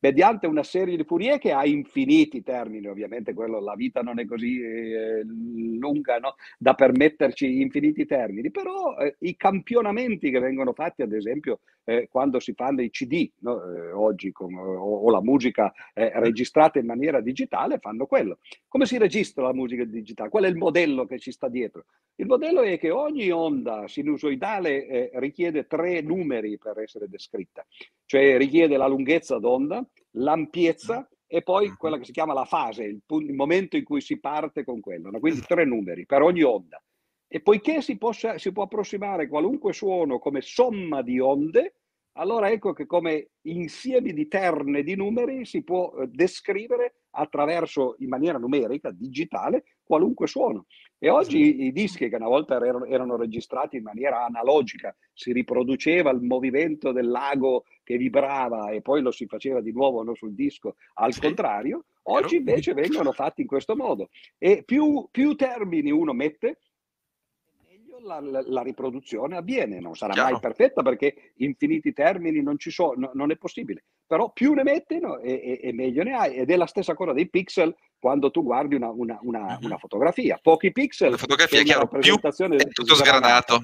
mediante una serie di Fourier che ha infiniti termini, ovviamente quello, la vita non è così eh, lunga no? da permetterci infiniti termini, però eh, i campionamenti che vengono fatti, ad esempio, eh, quando si fanno i CD, no? Eh, oggi con, o, o, la musica eh, registrata in maniera digitale, fanno quello. Come si registra la musica digitale? Qual è il modello che ci sta dietro? Il modello è che ogni onda sinusoidale eh, richiede tre numeri per essere descritta, cioè richiede la lunghezza d'onda, l'ampiezza e poi quella che si chiama la fase, il, punto, il momento in cui si parte con quello. No? Quindi tre numeri per ogni onda. E poiché si, possa, si può approssimare qualunque suono come somma di onde, allora ecco che come insieme di terne di numeri si può eh, descrivere attraverso, in maniera numerica, digitale, qualunque suono. E oggi i dischi che una volta erano, erano, registrati in maniera analogica, si riproduceva il movimento del lago che vibrava e poi lo si faceva di nuovo no, sul disco, al contrario, oggi invece vengono fatti in questo modo. E più, più termini uno mette, la, la, la, riproduzione avviene, non sarà Chiaro. mai perfetta perché infiniti termini non ci sono, no, non è possibile, però più ne mettono e, e, e, meglio ne hai ed è la stessa cosa dei pixel quando tu guardi una, una, una, mm-hmm. una fotografia, pochi pixel.
La fotografia è chiaro, più è tutto sgranato.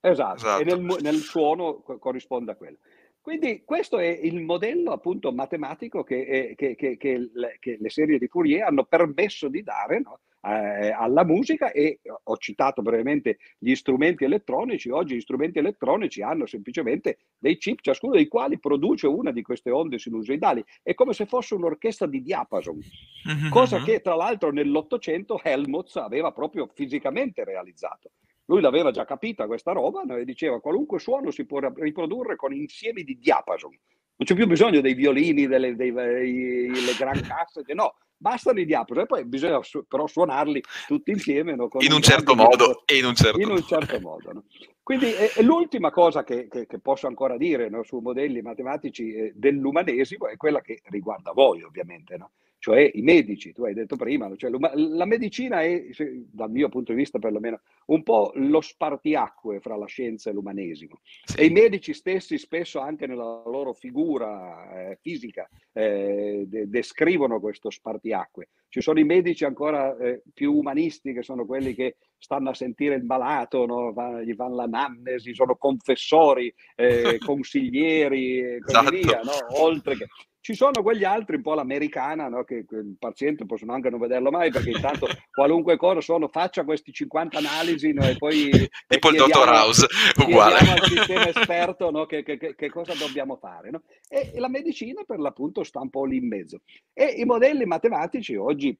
Esatto, esatto, e nel, nel suono corrisponde a quello. Quindi questo è il modello appunto matematico che, è, che, che, che, le, serie di Fourier hanno permesso di dare no? Eh, alla musica e ho citato brevemente gli strumenti elettronici. Oggi gli strumenti elettronici hanno semplicemente dei chip, ciascuno dei quali produce una di queste onde sinusoidali. È come se fosse un'orchestra di diapason, mm-hmm. cosa che tra l'altro nell'Ottocento Helmholtz aveva proprio fisicamente realizzato. Lui l'aveva già capita questa roba e diceva qualunque suono si può riprodurre con insiemi di diapason. Non c'è più bisogno dei violini, delle, dei, dei, delle gran casse, no, bastano i diapason e poi bisogna su- però suonarli tutti insieme. No?
in, un certo modo, in un certo,
in un certo modo. No? Quindi è, è l'ultima cosa che, che, che, posso ancora dire no, su modelli matematici eh, dell'umanesimo è quella che riguarda voi ovviamente. Cioè i medici, tu hai detto prima, cioè la medicina è, dal mio punto di vista perlomeno, un po' lo spartiacque fra la scienza e l'umanesimo. Sì. E i medici stessi spesso anche nella loro figura eh, fisica eh, de- descrivono questo spartiacque. Ci sono i medici ancora eh, più umanisti che sono quelli che stanno a sentire il malato, no? Va, gli fanno l'anamnesi, sono confessori, eh, [LAUGHS] consiglieri e così esatto. via, no? oltre che ci sono quegli altri, un po' l'americana, no? che, che, il paziente possono anche non vederlo mai, perché intanto [LAUGHS] qualunque cosa sono, faccia questi 50 analisi no? e poi... [LAUGHS]
tipo il dottor House, [LAUGHS] uguale.
al sistema esperto no? che, che, cosa dobbiamo fare. E, e la medicina per l'appunto sta un po' lì in mezzo. E i modelli matematici oggi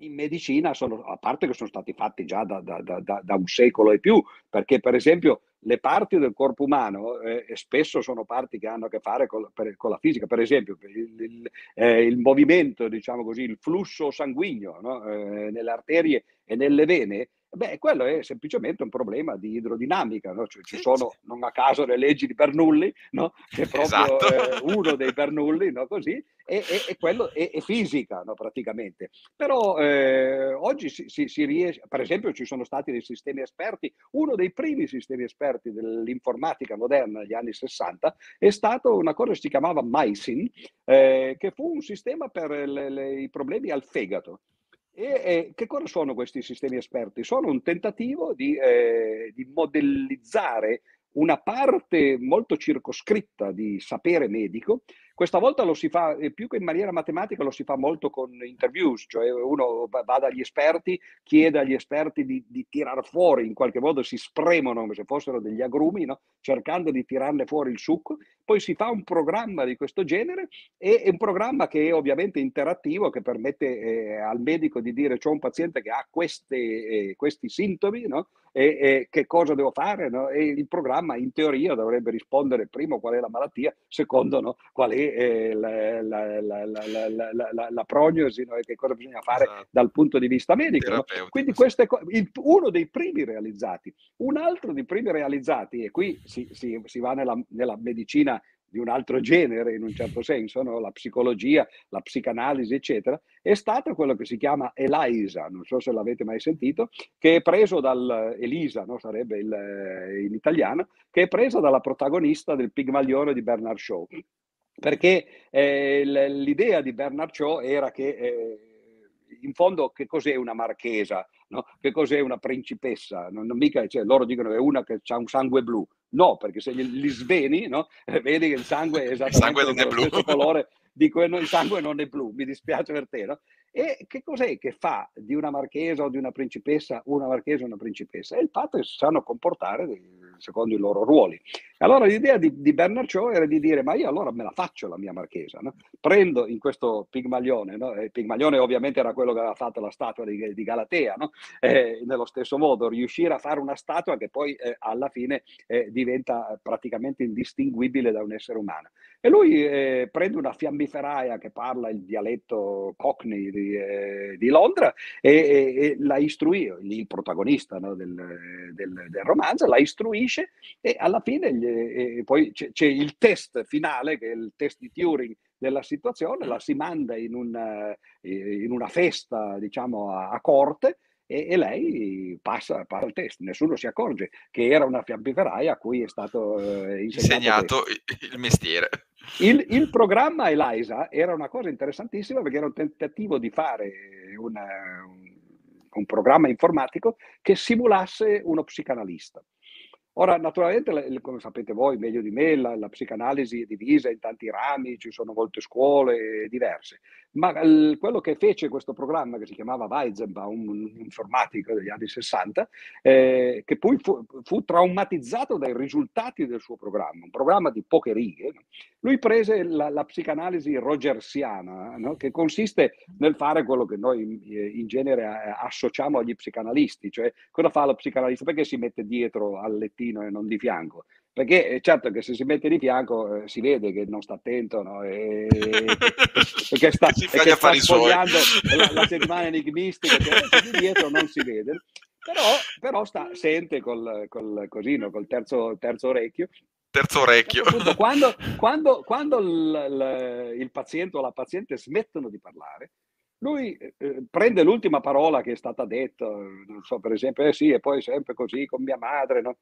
in medicina sono, a parte che sono stati fatti già da, da, da, da, un secolo e più, perché per esempio le parti del corpo umano eh, spesso sono parti che hanno a che fare con, per, con la fisica, per esempio il, il, eh, il, movimento, diciamo così, il flusso sanguigno no? eh, nelle arterie e nelle vene Beh, quello è semplicemente un problema di idrodinamica, no? cioè, ci sono non a caso le leggi di Bernoulli, no? che è proprio esatto. eh, uno dei Bernoulli, no? Così, e, e, e, quello è, è fisica no? praticamente. Però eh, oggi si, si, si, riesce, per esempio ci sono stati dei sistemi esperti, uno dei primi sistemi esperti dell'informatica moderna negli anni 60 è stato una cosa che si chiamava MySyn, eh, che fu un sistema per le, le, i problemi al fegato. E, e, che cosa sono questi sistemi esperti? Sono un tentativo di, eh, di modellizzare una parte molto circoscritta di sapere medico questa volta lo si fa, eh, più che in maniera matematica, lo si fa molto con interviews, cioè uno va dagli esperti, chiede agli esperti di, di tirar fuori, in qualche modo si spremono come se fossero degli agrumi, no? cercando di tirarne fuori il succo, poi si fa un programma di questo genere e è un programma che è ovviamente interattivo, che permette eh, al medico di dire c'è un paziente che ha queste, eh, questi sintomi, no? e, e, che cosa devo fare? No? E il programma in teoria dovrebbe rispondere primo qual è la malattia, secondo no? qual è eh, la, la, la, la, prognosi no? e che cosa bisogna fare esatto. dal punto di vista medico. No? Quindi queste co- il, uno dei primi realizzati. Un altro dei primi realizzati, e qui si, si, si va nella, nella medicina di un altro genere in un certo senso, no? la psicologia, la psicanalisi, eccetera, è stato quello che si chiama Elisa, non so se l'avete mai sentito, che è preso dal Elisa, no? sarebbe il, in italiano, che è preso dalla protagonista del Pigmalione di Bernard Shaw. Perché eh, l'idea di Bernard Shaw era che eh, in fondo che cos'è una marchesa? No? Che cos'è una principessa? Non, non mica, cioè, loro dicono che è una che ha un sangue blu. No, perché se li sveni, no? [LAUGHS] vedi che il sangue è esattamente il sangue dello stesso colore di quello, il sangue non è blu, mi dispiace per te, no? E che cos'è che fa di una marchesa o di una principessa una marchesa o una principessa? È il fatto che si sanno comportare secondo i loro ruoli. Allora l'idea di, di Bernard Shaw era di dire, ma io allora me la faccio la mia marchesa, no? prendo in questo Pigmalione, no? e Pigmalione ovviamente era quello che aveva fatto la statua di, di Galatea, no? eh, nello stesso modo riuscire a fare una statua che poi eh, alla fine eh, diventa praticamente indistinguibile da un essere umano. E lui eh, prende una fiammiferaia che parla il dialetto cockney di, eh, di Londra e, e, e, la istruisce, il protagonista del, del, del romanzo, la istruisce e alla fine gli e, poi c'è, c'è, il test finale, che è il test di Turing della situazione, la si manda in, un, eh, in una festa, diciamo, a, a corte e, e, lei passa, passa, il test. Nessuno si accorge che era una fiammiferaia a cui è stato eh, insegnato,
insegnato il mestiere.
Il, il, programma ELISA era una cosa interessantissima perché era un tentativo di fare una, un, un programma informatico che simulasse uno psicanalista. Ora, naturalmente, come sapete voi meglio di me, la, la, psicanalisi è divisa in tanti rami, ci sono molte scuole diverse, ma il, quello che fece questo programma, che si chiamava Weizenbaum, un informatico degli anni 60, eh, che poi fu, fu, traumatizzato dai risultati del suo programma, un programma di poche righe, lui prese la, la psicanalisi rogersiana, no? che consiste nel fare quello che noi in, in genere eh, associamo agli psicanalisti, cioè cosa fa lo psicanalista? Perché si mette dietro al lettino? Mattino e non di fianco. Perché è certo che se si mette di fianco eh, si vede che non sta attento no? e, [LAUGHS] e, che sta, e che sta sfogliando la, la, settimana enigmistica, che di dietro non si vede. Però, però sta, sente col, col, così, no? col terzo, terzo orecchio
terzo orecchio.
Appunto, [LAUGHS] quando, quando, quando il, il, il, paziente o la paziente smettono di parlare, lui eh, prende l'ultima parola che è stata detta, non so, per esempio, eh sì, e poi sempre così con mia madre, no?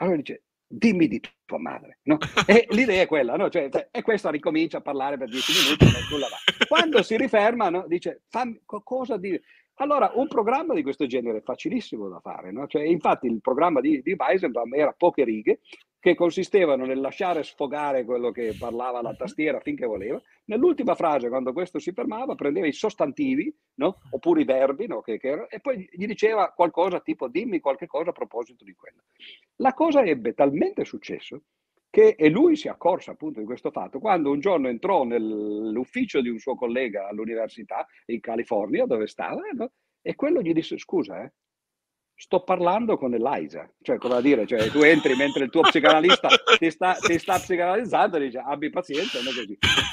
Allora dice, dimmi di tua madre, no? E [LAUGHS] l'idea è quella, no? Cioè, cioè, e questo ricomincia a parlare per dieci minuti nulla va. Quando si riferma, no? Dice, fammi cosa dire. Allora, un programma di questo genere è facilissimo da fare, no? Cioè, infatti il programma di, di Weizenbaum era poche righe, che consistevano nel lasciare sfogare quello che parlava la tastiera finché voleva. Nell'ultima frase, quando questo si fermava, prendeva i sostantivi, no? oppure i verbi, no? che, che e poi gli diceva qualcosa tipo dimmi qualche cosa a proposito di quello. La cosa ebbe talmente successo che, e lui si accorse appunto di questo fatto, quando un giorno entrò nell'ufficio di un suo collega all'università in California, dove stava, e quello gli disse scusa, eh, sto parlando con Eliza, cioè come a dire, cioè, tu entri mentre il tuo psicanalista ti sta, ti sta psicanalizzando e dice abbi pazienza.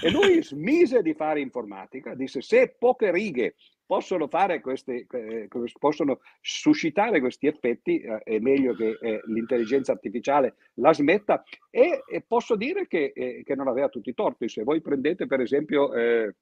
E lui smise di fare informatica, disse se poche righe possono, queste, eh, possono suscitare questi effetti, eh, è meglio che eh, l'intelligenza artificiale la smetta e, e posso dire che, eh, che, non aveva tutti i torti. Se voi prendete per esempio eh,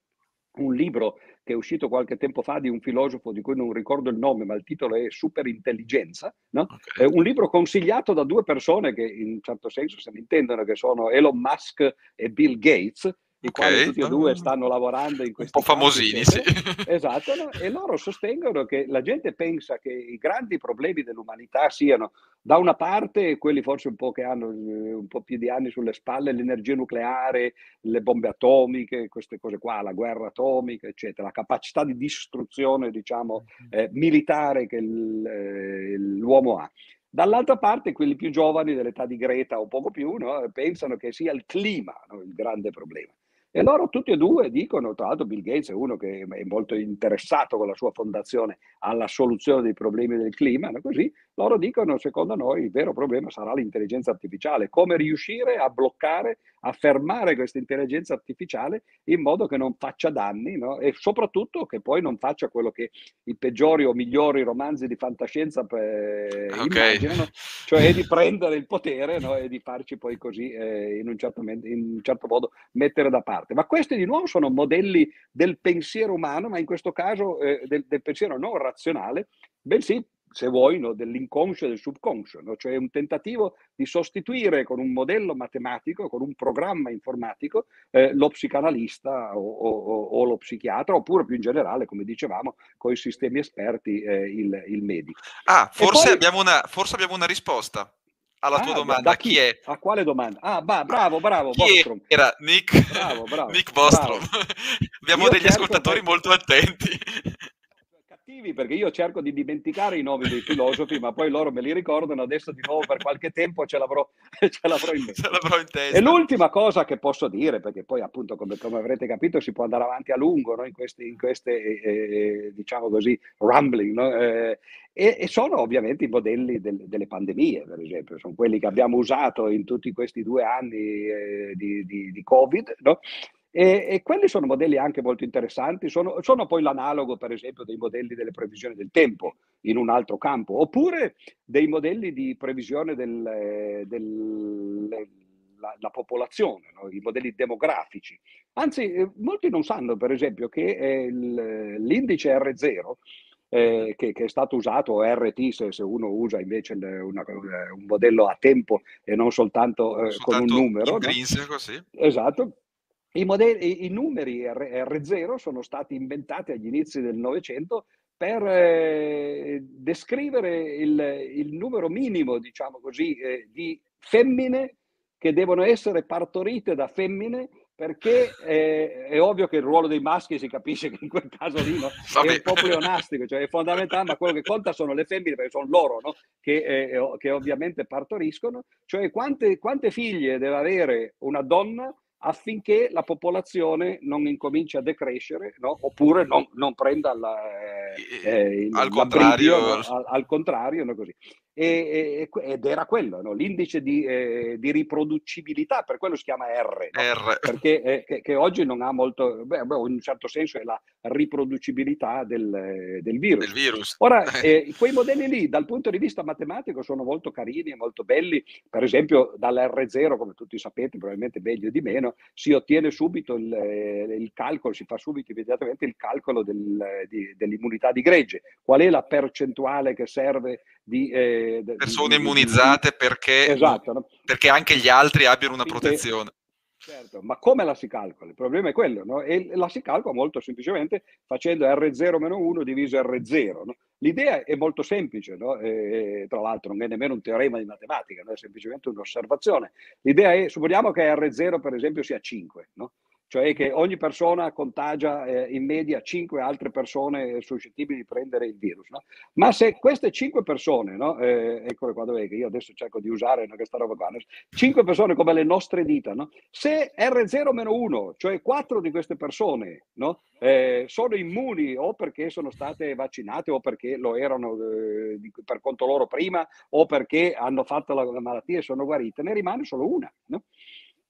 un libro che è uscito qualche tempo fa di un filosofo di cui non ricordo il nome, ma il titolo è Superintelligenza, no? okay. un libro consigliato da due persone che in un certo senso se ne intendono, che sono Elon Musk e Bill Gates, i okay. quali tutti e due stanno lavorando in questo
Un po' famosini, sì. [LAUGHS]
Esatto, no? e loro sostengono che la gente pensa che i grandi problemi dell'umanità siano, da una parte, quelli forse un po' che hanno eh, un po' più di anni sulle spalle, l'energia nucleare, le bombe atomiche, queste cose qua, la guerra atomica, eccetera, la capacità di distruzione, diciamo, eh, militare che eh, l'uomo ha. Dall'altra parte, quelli più giovani dell'età di Greta o poco più, no? pensano che sia il clima no? il grande problema. E loro tutti e due dicono, tra l'altro Bill Gates è uno che è molto interessato con la sua fondazione alla soluzione dei problemi del clima, no? così loro dicono, secondo noi, il vero problema sarà l'intelligenza artificiale, come riuscire a bloccare, a fermare questa intelligenza artificiale in modo che non faccia danni no? e soprattutto che poi non faccia quello che i peggiori o migliori romanzi di fantascienza eh, okay. immaginano, cioè [LAUGHS] di prendere il potere no? e di farci poi così eh, in, un certo, in, un certo, modo mettere da parte. Ma questi di nuovo sono modelli del pensiero umano, ma in questo caso eh, del, del pensiero non razionale, bensì se vuoi, no, dell'inconscio e del subconscio, no? cioè un tentativo di sostituire con un modello matematico, con un programma informatico, eh, lo psicanalista o, o, o, lo psichiatra, oppure più in generale, come dicevamo, con i sistemi esperti, eh, il, il, medico.
Ah, forse, poi... abbiamo una, forse abbiamo una risposta alla tua ah, domanda.
Chi?
chi? è?
A quale domanda? Ah, bah, bravo, bravo.
Chi Bostrom. era Nick? Bravo, bravo. Nick Bostrom. [LAUGHS] Abbiamo io degli ascoltatori poi... molto attenti
cattivi perché io cerco di dimenticare i nomi dei filosofi, ma poi loro me li ricordano, adesso di nuovo per qualche tempo ce l'avrò, [LAUGHS] ce l'avrò in mente.
in testa.
E l'ultima cosa che posso dire, perché poi appunto come, come avrete capito si può andare avanti a lungo no? in, questi, in queste, eh, eh, diciamo così, rumbling, no? eh, e, e, sono ovviamente i modelli del, delle pandemie, per esempio, sono quelli che abbiamo usato in tutti questi due anni eh, di, di, di, Covid, no? E, e, quelli sono modelli anche molto interessanti, sono, sono, poi l'analogo per esempio dei modelli delle previsioni del tempo in un altro campo, oppure dei modelli di previsione della del, popolazione, no? i modelli demografici. Anzi, eh, molti non sanno per esempio che il, l'indice R0 eh, che, che, è stato usato, RT se, se uno usa invece una, un modello a tempo e non soltanto, eh, soltanto con un numero.
Intrinseco, no? sì.
Esatto, i, modelli, I, numeri R, 0 sono stati inventati agli inizi del Novecento per eh, descrivere il, il, numero minimo, diciamo così, eh, di femmine che devono essere partorite da femmine perché eh, è ovvio che il ruolo dei maschi si capisce che in quel caso lì no, è un po' pleonastico, cioè è fondamentale, ma quello che conta sono le femmine perché sono loro no, che, eh, che, ovviamente partoriscono, cioè quante, quante figlie deve avere una donna affinché la popolazione non incominci a decrescere no? oppure non, non prenda la,
eh, eh, al contrario,
al, al contrario no? così e, ed era quello, no? l'indice di, eh, di, riproducibilità, per quello si chiama R, no?
R.
perché eh, che, che, oggi non ha molto, beh, in un certo senso è la riproducibilità del, del virus.
Del virus.
Ora, eh, quei modelli lì dal punto di vista matematico sono molto carini e molto belli, per esempio dall'R0, come tutti sapete, probabilmente meglio di meno, si ottiene subito il, il calcolo, si fa subito immediatamente il calcolo del, di, dell'immunità di gregge, qual è la percentuale che serve di
eh, persone immunizzate perché, esatto, no? perché anche gli altri abbiano una protezione.
Certo, ma come la si calcola? Il problema è quello, no? E la si calcola molto semplicemente facendo R0-1 diviso R0. No? L'idea è molto semplice, no? e, tra l'altro non è nemmeno un teorema di matematica, no? è semplicemente un'osservazione. L'idea è, supponiamo che R0 per esempio sia 5, no? Cioè che ogni persona contagia eh, in media 5 altre persone suscettibili di prendere il virus. No? Ma se queste 5 persone, no? eh, eccole qua dove che io adesso cerco di usare no, questa roba qua, 5 persone come le nostre dita, se R0-1, cioè 4 di queste persone eh, sono immuni o perché sono state vaccinate o perché lo erano eh, per conto loro prima o perché hanno fatto la, la malattia e sono guarite, ne rimane solo una.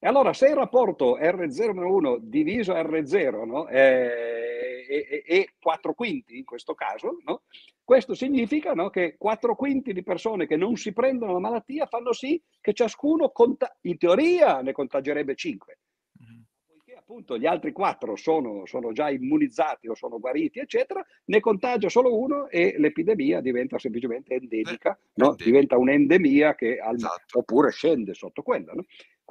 E allora se il rapporto R0-1 diviso R0 no, è, è, è, 4 quinti in questo caso, no, questo significa no, che 4 quinti di persone che non si prendono la malattia fanno sì che ciascuno, conta- in teoria, ne contagerebbe 5 Poiché appunto gli altri quattro sono, sono, già immunizzati o sono guariti, eccetera, ne contagia solo uno e l'epidemia diventa semplicemente endemica, eh, no? diventa un'endemia che al, esatto. oppure scende sotto quella.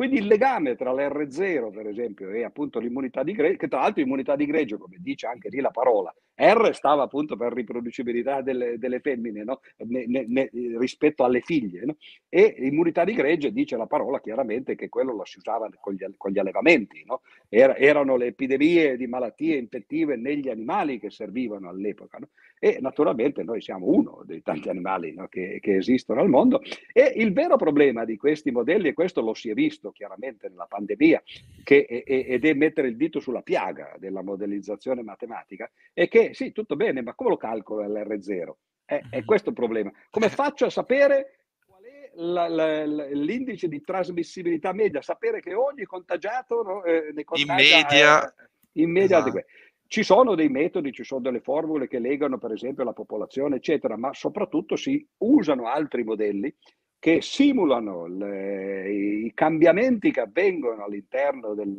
Quindi il legame tra l'R0, per esempio, e appunto l'immunità di greggio, che tra l'altro immunità di greggio, come dice anche lì la parola, R stava appunto per riproducibilità delle, delle femmine no? ne, ne, ne, rispetto alle figlie, no? e immunità di greggio dice la parola chiaramente che quello lo si usava con gli, con gli allevamenti, no? Era, erano le epidemie di malattie infettive negli animali che servivano all'epoca. E naturalmente noi siamo uno dei tanti animali che, che esistono al mondo e il vero problema di questi modelli, e questo lo si è visto chiaramente nella pandemia, che, ed è mettere il dito sulla piaga della modellizzazione matematica, è che sì, tutto bene, ma come lo calcolo l'R0? È, è mm-hmm. questo il problema. Come faccio a sapere qual è la, la, l'indice di trasmissibilità media? Sapere che ogni contagiato no, eh, ne contagia...
In media...
Eh, in media esatto. Ci sono dei metodi, ci sono delle formule che legano per esempio la popolazione, eccetera, ma soprattutto si usano altri modelli che simulano le, i cambiamenti che avvengono all'interno del,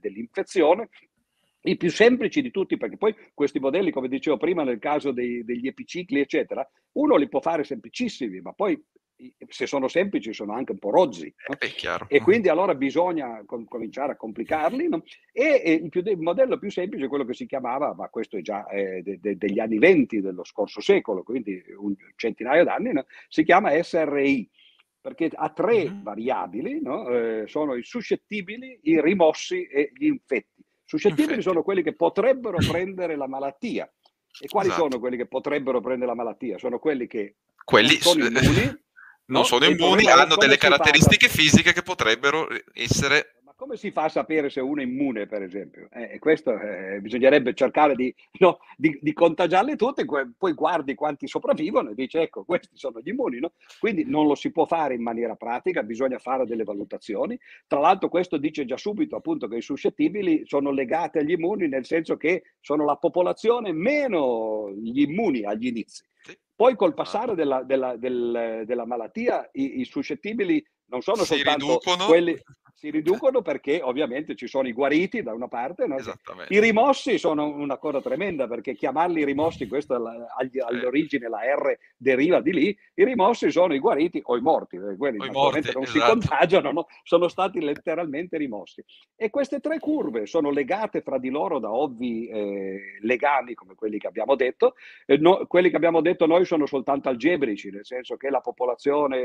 dell'infezione i più semplici di tutti, perché poi questi modelli, come dicevo prima, nel caso dei, degli epicicli, eccetera, uno li può fare semplicissimi, ma poi se sono semplici sono anche un po' rozzi. No? E quindi allora bisogna com- cominciare a complicarli. No? E, e il, più, il, modello più semplice è quello che si chiamava, ma questo è già eh, de- de- degli anni 20 dello scorso secolo, quindi un centinaio d'anni, no? si chiama SRI perché ha tre mm-hmm. variabili, eh, sono i suscettibili, i rimossi e gli infetti. Suscettibili sono quelli che potrebbero [CLEARS THROAT] prendere la malattia. E quali esatto. sono quelli che potrebbero prendere la malattia? Sono quelli che
quelli sono immuni, [LAUGHS] non no? sono immuni, hanno delle caratteristiche fisiche che potrebbero essere
come si fa a sapere se uno è immune, per esempio? Eh, questo eh, bisognerebbe cercare di, [LAUGHS] no, di, di, contagiarle tutte, poi guardi quanti sopravvivono e dici, ecco, questi sono gli immuni, no? Quindi non lo si può fare in maniera pratica, bisogna fare delle valutazioni. Tra l'altro questo dice già subito appunto che i suscettibili sono legati agli immuni, nel senso che sono la popolazione meno gli immuni agli inizi. Poi col passare ah. della, della, del, della malattia i, i suscettibili non sono si soltanto riducono. quelli si riducono perché ovviamente ci sono i guariti da una parte, no? i rimossi sono una cosa tremenda perché chiamarli rimossi, questo agli, all'origine la R deriva di lì, i rimossi sono i guariti o i morti, eh, quelli o morti, non esatto. si contagiano, no? sono stati letteralmente rimossi. E queste tre curve sono legate fra di loro da ovvi eh, legami come quelli che abbiamo detto, eh, no, quelli che abbiamo detto noi sono soltanto algebrici, nel senso che la popolazione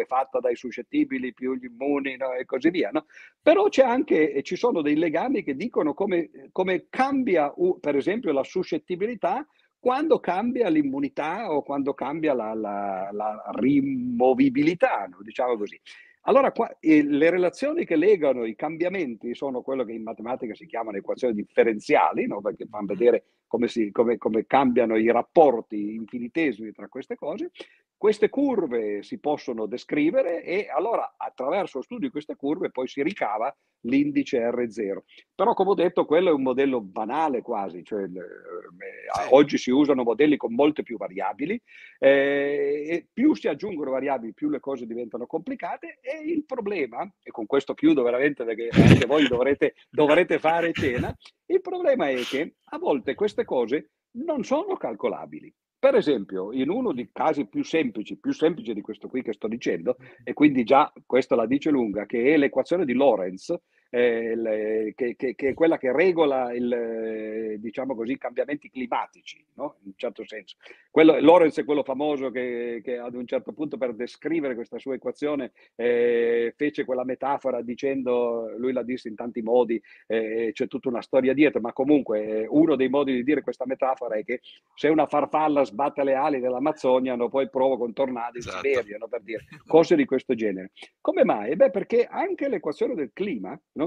è fatta dai suscettibili più gli immuni e così via no? però anche, ci sono dei legami che dicono come, come cambia, per esempio, la suscettibilità quando cambia l'immunità o quando cambia la, la, la rimovibilità, diciamo così. Allora, qua, eh, le relazioni che legano i cambiamenti sono quello che in matematica si chiamano equazioni differenziali, no? perché fanno vedere come, si, come, come cambiano i rapporti infinitesimi tra queste cose, queste curve si possono descrivere e allora attraverso lo studio di queste curve poi si ricava l'indice R0. Però come ho detto quello è un modello banale quasi, cioè, eh, sì. oggi si usano modelli con molte più variabili eh, e più si aggiungono variabili più le cose diventano complicate e il problema, e con questo chiudo veramente perché anche voi [LAUGHS] dovrete, dovrete fare cena, il problema è che a volte queste cose non sono calcolabili. Per esempio, in uno dei casi più semplici, più semplice di questo qui che sto dicendo, e quindi già questa la dice lunga, che è l'equazione di Lorentz, eh, le, che, che, che, è quella che regola il, diciamo così, i cambiamenti climatici, no? in un certo senso. Quello, Lorenz è quello famoso che, che, ad un certo punto per descrivere questa sua equazione eh, fece quella metafora dicendo, lui la disse in tanti modi, eh, c'è tutta una storia dietro, ma comunque eh, uno dei modi di dire questa metafora è che se una farfalla sbatte le ali dell'Amazzonia, no, poi provoca un tornado esatto. in Siberia, no, per dire cose di questo genere. Come mai? Beh, perché anche l'equazione del clima, no?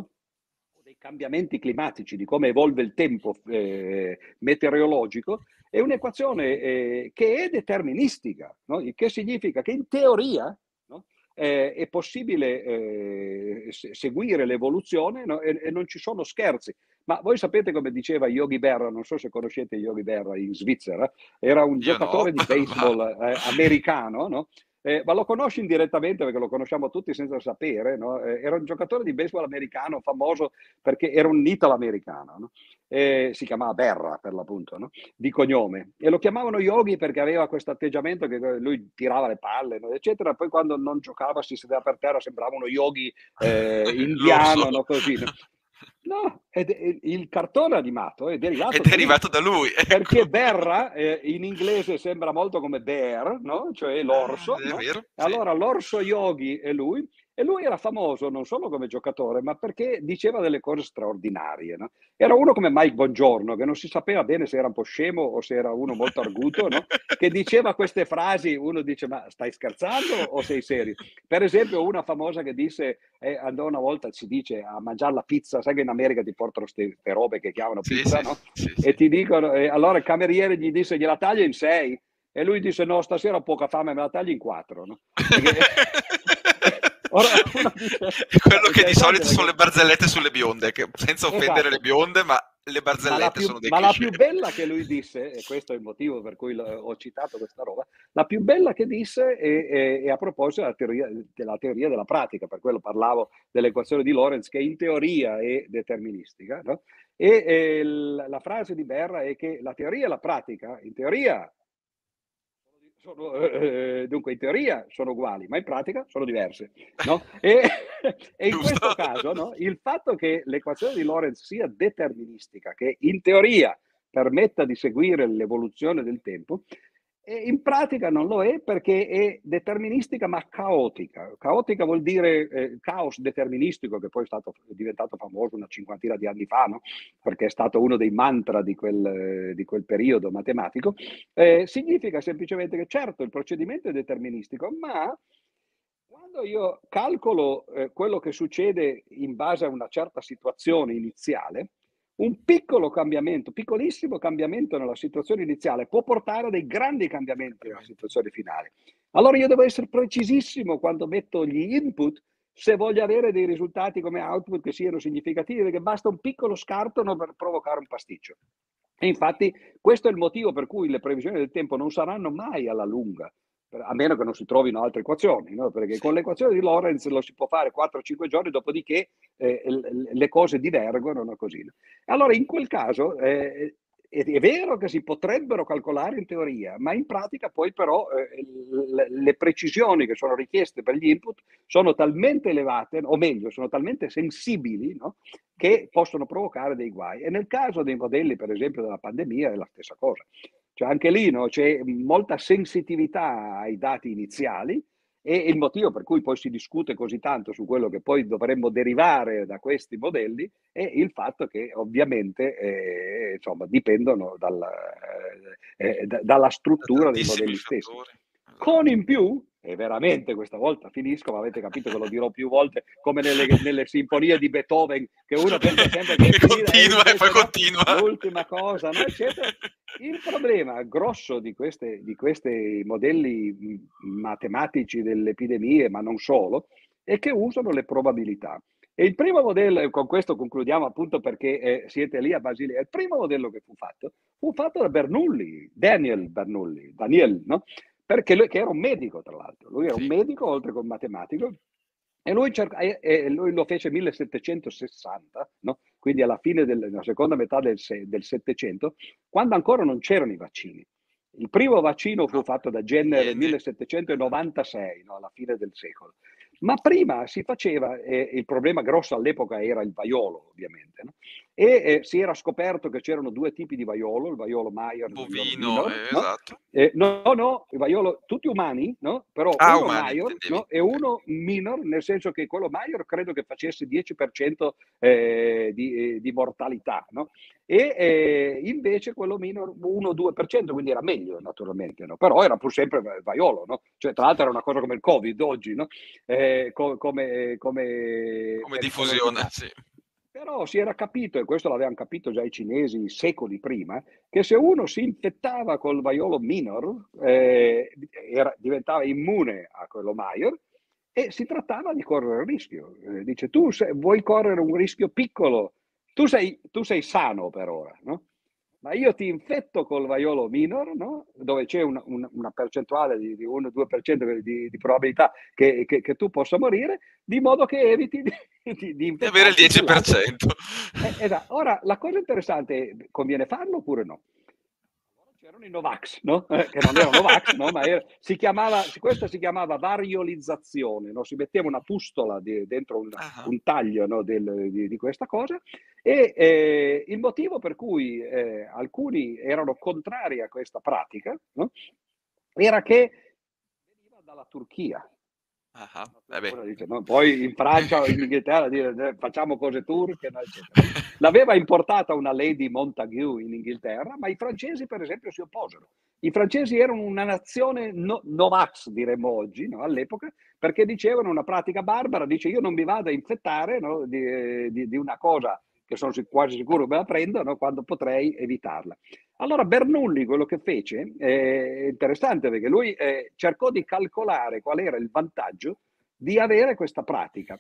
Cambiamenti climatici, di come evolve il tempo eh, meteorologico, è un'equazione eh, che è deterministica, no? il che significa che in teoria no? eh, è possibile eh, seguire l'evoluzione no? e, e, non ci sono scherzi. Ma voi sapete come diceva Yogi Berra, non so se conoscete Yogi Berra in Svizzera, era un Io giocatore di baseball [LAUGHS] eh, americano, no? Eh, ma lo conosci indirettamente perché lo conosciamo tutti senza sapere. No? Eh, era un giocatore di baseball americano famoso perché era un italo-americano. No? Eh, si chiamava Berra per l'appunto, no? di cognome. E lo chiamavano Yogi perché aveva questo atteggiamento che lui tirava le palle, eccetera. Poi quando non giocava si sedeva per terra, sembrava uno yogi eh, [LAUGHS] indiano, so. così. [LAUGHS] No, ed, il cartone animato è derivato,
è derivato da lui.
Ecco. Perché Berra eh, in inglese sembra molto come bear, no? cioè l'orso. Ah, no? Vero, sì. Allora l'orso yogi è lui E lui era famoso non solo come giocatore, ma perché diceva delle cose straordinarie. No? Era uno come Mike Bongiorno, che non si sapeva bene se era un po' scemo o se era uno molto arguto, no? che diceva queste frasi, uno dice ma stai scherzando o sei serio? Per esempio una famosa che disse, eh, andò una volta, si dice, a mangiare la pizza, sai che in America ti portano queste robe che chiamano pizza, sì, no? Sì, sì, e ti dicono, eh, allora il cameriere gli disse gliela taglia in sei? E lui disse no, stasera ho poca fame, me la tagli in quattro. No? Perché... [LAUGHS]
Ora, [LAUGHS] quello che di solito sono le barzellette sulle bionde, che, senza offendere esatto. le bionde, ma le barzellette più, sono dei
Ma cliché. la più bella che lui disse, e questo è il motivo per cui ho citato questa roba, la più bella che disse è, è, è a proposito della teoria, della teoria, della pratica, per quello parlavo dell'equazione di Lorenz, che in teoria è deterministica, no? e, e la frase di Berra è che la teoria e la pratica, in teoria sono, eh, dunque in teoria sono uguali, ma in pratica sono diverse. No? [LAUGHS] E, e, in questo caso no, il fatto che l'equazione di Lorentz sia deterministica, che in teoria permetta di seguire l'evoluzione del tempo, e in pratica non lo è perché è deterministica ma caotica. Caotica vuol dire eh, caos deterministico, che poi è, stato, è diventato famoso una cinquantina di anni fa, no? perché è stato uno dei mantra di quel, di quel periodo matematico. Eh, significa semplicemente che certo il procedimento è deterministico, ma quando io calcolo eh, quello che succede in base a una certa situazione iniziale, un piccolo cambiamento, piccolissimo cambiamento nella situazione iniziale può portare a dei grandi cambiamenti nella situazione finale. Allora io devo essere precisissimo quando metto gli input se voglio avere dei risultati come output che siano significativi, perché basta un piccolo scarto per provocare un pasticcio. E infatti questo è il motivo per cui le previsioni del tempo non saranno mai alla lunga, a meno che non si trovino altre equazioni, no? perché sì. con l'equazione di Lorenz lo si può fare 4-5 giorni, dopodiché eh, le cose divergono. No? Così? Allora, in quel caso eh, è vero che si potrebbero calcolare in teoria, ma in pratica poi però eh, le, le, precisioni che sono richieste per gli input sono talmente elevate, o meglio, sono talmente sensibili, no? che possono provocare dei guai. E nel caso dei modelli, per esempio, della pandemia è la stessa cosa. Cioè anche lì no, c'è molta sensitività ai dati iniziali e il motivo per cui poi si discute così tanto su quello che poi dovremmo derivare da questi modelli è il fatto che ovviamente eh, insomma, dipendono dal, eh, eh dalla struttura dei modelli stessi. Con in più e veramente questa volta finisco, ma avete capito che lo dirò più volte, come nelle, nelle sinfonie di Beethoven, che uno pensa sempre che,
che continua e poi continua.
L'ultima cosa, no? eccetera. Il problema grosso di questi modelli matematici delle epidemie, ma non solo, è che usano le probabilità. E il primo modello, e con questo concludiamo appunto perché eh, siete lì a Basilea, il primo modello che fu fatto fu fatto da Bernoulli, Daniel Bernoulli, Daniel, no? Perché lui che era un medico tra l'altro, lui era sì. un medico oltre che un matematico e lui, cerca, e, e lui lo fece nel 1760, no? quindi alla fine della seconda metà del, del 700, quando ancora non c'erano i vaccini. Il primo vaccino fu fatto da Jenner nel 1796, no? alla fine del secolo. Ma prima si faceva, eh, il problema grosso all'epoca era il vaiolo, ovviamente, no? E eh, si era scoperto che c'erano due tipi di vaiolo, il vaiolo Maier
Bovino, il vaiolo
eh, no?
esatto.
Eh, no, no, il vaiolo, tutti umani, no? però ah, uno umani, Maior no? e uno minor, nel senso che quello Maior credo che facesse 10% eh, di, eh, di, mortalità, no? e eh, invece quello minor 1-2%, quindi era meglio naturalmente, no? però era pur sempre vaiolo, no? cioè, tra l'altro era una cosa come il Covid oggi, no? Co- come, come,
come diffusione, sì.
Però si era capito, e questo l'avevano capito già i cinesi secoli prima, che se uno si infettava col vaiolo minor, eh, era, diventava immune a quello major, e si trattava di correre il rischio. Eh, dice, tu se, vuoi correre un rischio piccolo tu sei, tu sei sano per ora, no? Ma io ti infetto col vaiolo minor, no? dove c'è una, una, una percentuale di, di 1-2% di, di probabilità che, che, che, tu possa morire, di modo che eviti di, [LAUGHS]
di, di, di avere il 10%.
Eh, esatto. Ora, la cosa interessante è, conviene farlo oppure no? Erano i Novax, no? eh, che non erano Novax, no? ma era, si chiamava, questa si chiamava variolizzazione, no? si metteva una pustola di, dentro un, uh-huh. un taglio no? Del, di, di, questa cosa e eh, il motivo per cui eh, alcuni erano contrari a questa pratica era che veniva dalla Turchia. Dice, no? Poi in Francia o in [LAUGHS] Inghilterra dire eh, facciamo cose turche, no, L'aveva importata una Lady Montague in Inghilterra, ma i francesi per esempio si opposero. I francesi erano una nazione no, Novax, diremmo oggi, no? all'epoca, perché dicevano una pratica barbara, dice io non mi vado a infettare di, di, di, una cosa che sono quasi sicuro me la prendo quando potrei evitarla. Allora Bernoulli quello che fece è interessante perché lui eh, cercò di calcolare qual era il vantaggio di avere questa pratica.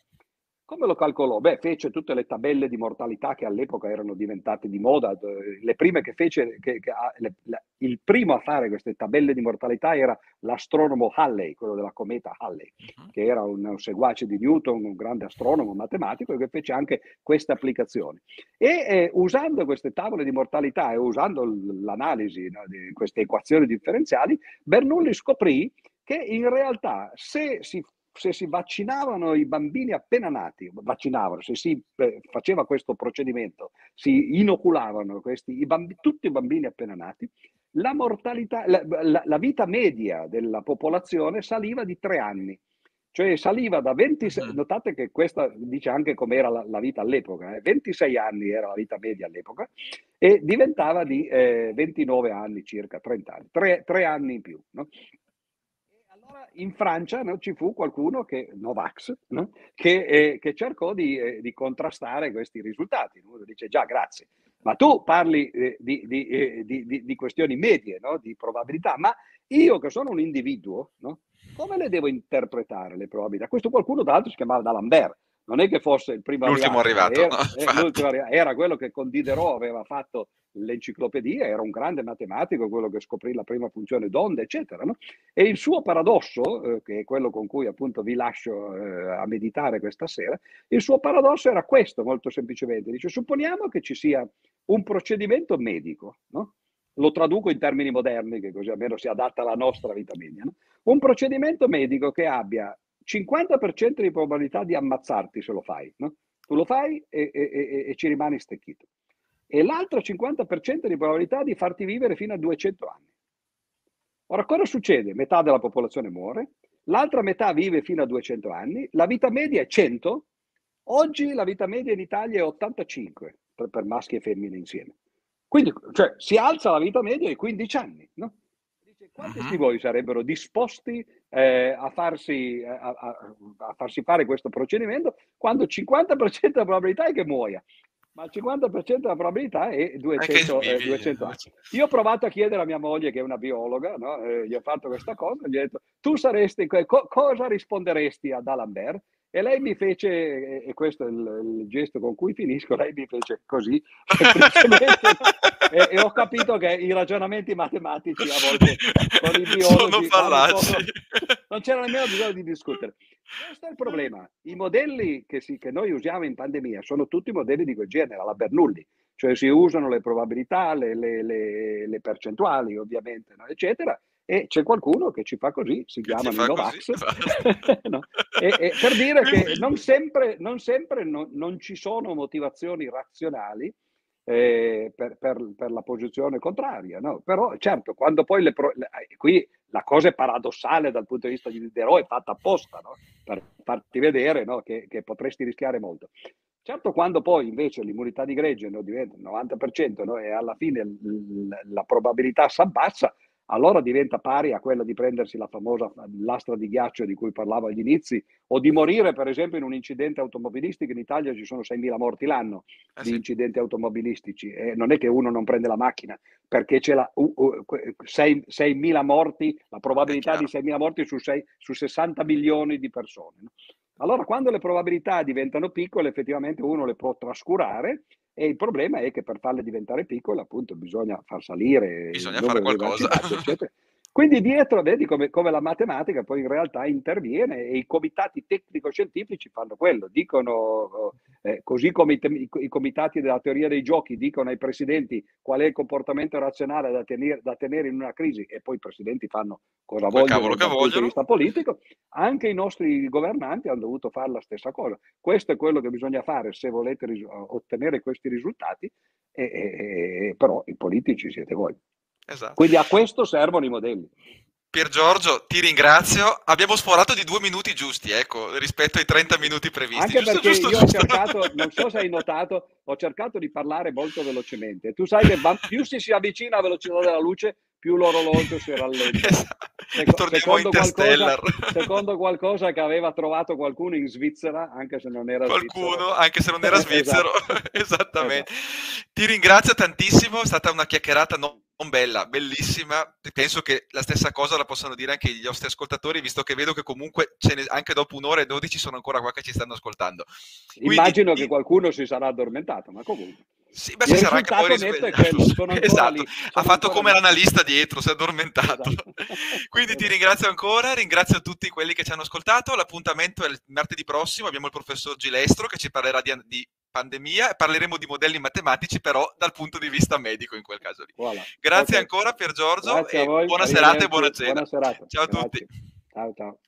Come lo calcolò? Beh, fece tutte le tabelle di mortalità che all'epoca erano diventate di moda. Le prime che fece, che, che, le, la, il primo a fare queste tabelle di mortalità era l'astronomo Halley, quello della cometa Halley, uh-huh. che era un, un, seguace di Newton, un grande astronomo matematico, che fece anche queste applicazioni. E eh, usando queste tavole di mortalità e usando l'analisi no, di queste equazioni differenziali, Bernoulli scoprì che in realtà se si se si vaccinavano i bambini appena nati, vaccinavano, se si eh, faceva questo procedimento, si inoculavano questi, i bambi, tutti i bambini appena nati, la, mortalità, la, la, la, vita media della popolazione saliva di tre anni. Cioè saliva da 26, notate che questa dice anche com'era la, la vita all'epoca, eh? 26 anni era la vita media all'epoca e diventava di eh, 29 anni circa, 30 anni, tre, tre anni in più. No? In Francia no, ci fu qualcuno che, Novax, no, che, eh, che, cercò di, eh, di, contrastare questi risultati. No? Dice già grazie, ma tu parli eh, di, di, eh, di, questioni medie, di probabilità, ma io che sono un individuo, come le devo interpretare le probabilità? Questo qualcuno tra l'altro si chiamava D'Alembert, non è che fosse il primo
l'ultimo arrivato,
arrivato era, eh, era, quello che con Diderot aveva fatto l'enciclopedia, era un grande matematico, quello che scoprì la prima funzione d'onda, eccetera. No? E il suo paradosso, eh, che è quello con cui appunto vi lascio eh, a meditare questa sera, il suo paradosso era questo, molto semplicemente. Dice, supponiamo che ci sia un procedimento medico, no? lo traduco in termini moderni, che così almeno si adatta alla nostra vita media, no? un procedimento medico che abbia 50% di probabilità di ammazzarti se lo fai, no? Tu lo fai e, e, e, e ci rimani stecchito. E l'altro 50% di probabilità di farti vivere fino a 200 anni. Ora, cosa succede? Metà della popolazione muore, l'altra metà vive fino a 200 anni, la vita media è 100, oggi la vita media in Italia è 85 per, per maschi e femmine insieme. Quindi, cioè, si alza la vita media ai 15 anni, no? Quanti uh-huh. di voi sarebbero disposti eh, a, farsi, a, a, a, farsi, fare questo procedimento quando il 50% della probabilità è che muoia? Ma il 50% della probabilità è 200, è 200 anni. Io ho provato a chiedere a mia moglie, che è una biologa, no? eh, gli ho fatto questa cosa, gli ho detto, tu saresti, co- cosa risponderesti ad Alambert? E lei mi fece, e questo è il, il, gesto con cui finisco, lei mi fece così, [LAUGHS] e, e, ho capito che i ragionamenti matematici a volte con i biologi sono fallaci. non c'era nemmeno bisogno di discutere. Questo è il problema. I modelli che, si, che noi usiamo in pandemia sono tutti modelli di quel genere, alla Bernoulli, cioè si usano le probabilità, le, le, le, le percentuali ovviamente, no? eccetera, e c'è qualcuno che ci fa così, si chiama Novax, [LAUGHS] no? e, e per dire che non sempre, non, sempre no, non ci sono motivazioni razionali eh, per, per, per, la posizione contraria. No? Però certo, quando poi le, pro- le, eh, qui la cosa è paradossale dal punto di vista di Diderot, è fatta apposta no? per farti vedere no? che, che, potresti rischiare molto. Certo, quando poi invece l'immunità di gregge diventa il 90% e alla fine l- l- la probabilità si abbassa, allora diventa pari a quella di prendersi la famosa lastra di ghiaccio di cui parlavo agli inizi, o di morire, per esempio, in un incidente automobilistico. In Italia ci sono 6.000 morti l'anno eh di sì. incidenti automobilistici. E non è che uno non prende la macchina, perché c'è la, uh, uh, 6, 6.000 morti, la probabilità di 6.000 morti su, 6, su 60 milioni di persone. No? Allora, quando le probabilità diventano piccole, effettivamente uno le può trascurare e il problema è che per farle diventare piccole, appunto, bisogna far salire
bisogna fare qualcosa.
Eccetera. [LAUGHS] Quindi dietro vedi come, come, la matematica poi in realtà interviene e i comitati tecnico-scientifici fanno quello, dicono, eh, così come i, i, i, comitati della teoria dei giochi dicono ai presidenti qual è il comportamento razionale da tenere, da tenere in una crisi e poi i presidenti fanno cosa vogliono dal punto di vista politico, anche i nostri governanti hanno dovuto fare la stessa cosa. Questo è quello che bisogna fare se volete ris- ottenere questi risultati, e, e, e, però i politici siete voi. Esatto. Quindi a questo servono i modelli.
Pier Giorgio, ti ringrazio. Abbiamo sforato di due minuti giusti, ecco, rispetto ai 30 minuti previsti.
Anche
giusto,
perché
giusto,
io
giusto.
ho cercato, non so se hai notato, ho cercato di parlare molto velocemente. Tu sai che più si, si avvicina alla velocità della luce, più l'orologio si rallenta.
Esatto.
Seco-
Torniamo
secondo, qualcosa, secondo qualcosa che aveva trovato qualcuno in Svizzera, anche se non era
Qualcuno,
svizzero.
anche se non era [LAUGHS]
Esatto.
svizzero. [LAUGHS] Esattamente. Ti ringrazio tantissimo, è stata una chiacchierata non bella, bellissima. Penso che la stessa cosa la possano dire anche gli nostri ascoltatori, visto che vedo che comunque ce ne- anche dopo un'ora e dodici sono ancora qua che ci stanno ascoltando. Quindi-
Immagino che qualcuno si sarà addormentato, ma comunque.
Sì, beh, si sarà anche poi risvegliato. Esatto,
lì,
ha fatto come
lì.
l'analista dietro, si è addormentato.
Esatto. [LAUGHS]
Quindi ti ringrazio ancora, ringrazio tutti quelli che ci hanno ascoltato. L'appuntamento è il martedì prossimo, abbiamo il professor Gilestro che ci parlerà di, di pandemia parleremo di modelli matematici, però dal punto di vista medico in quel caso lì.
Voilà.
Grazie
Ok.
ancora per Giorgio buona serata e buona cena.
Buona serata.
Ciao a
Grazie.
tutti.
Ciao ciao.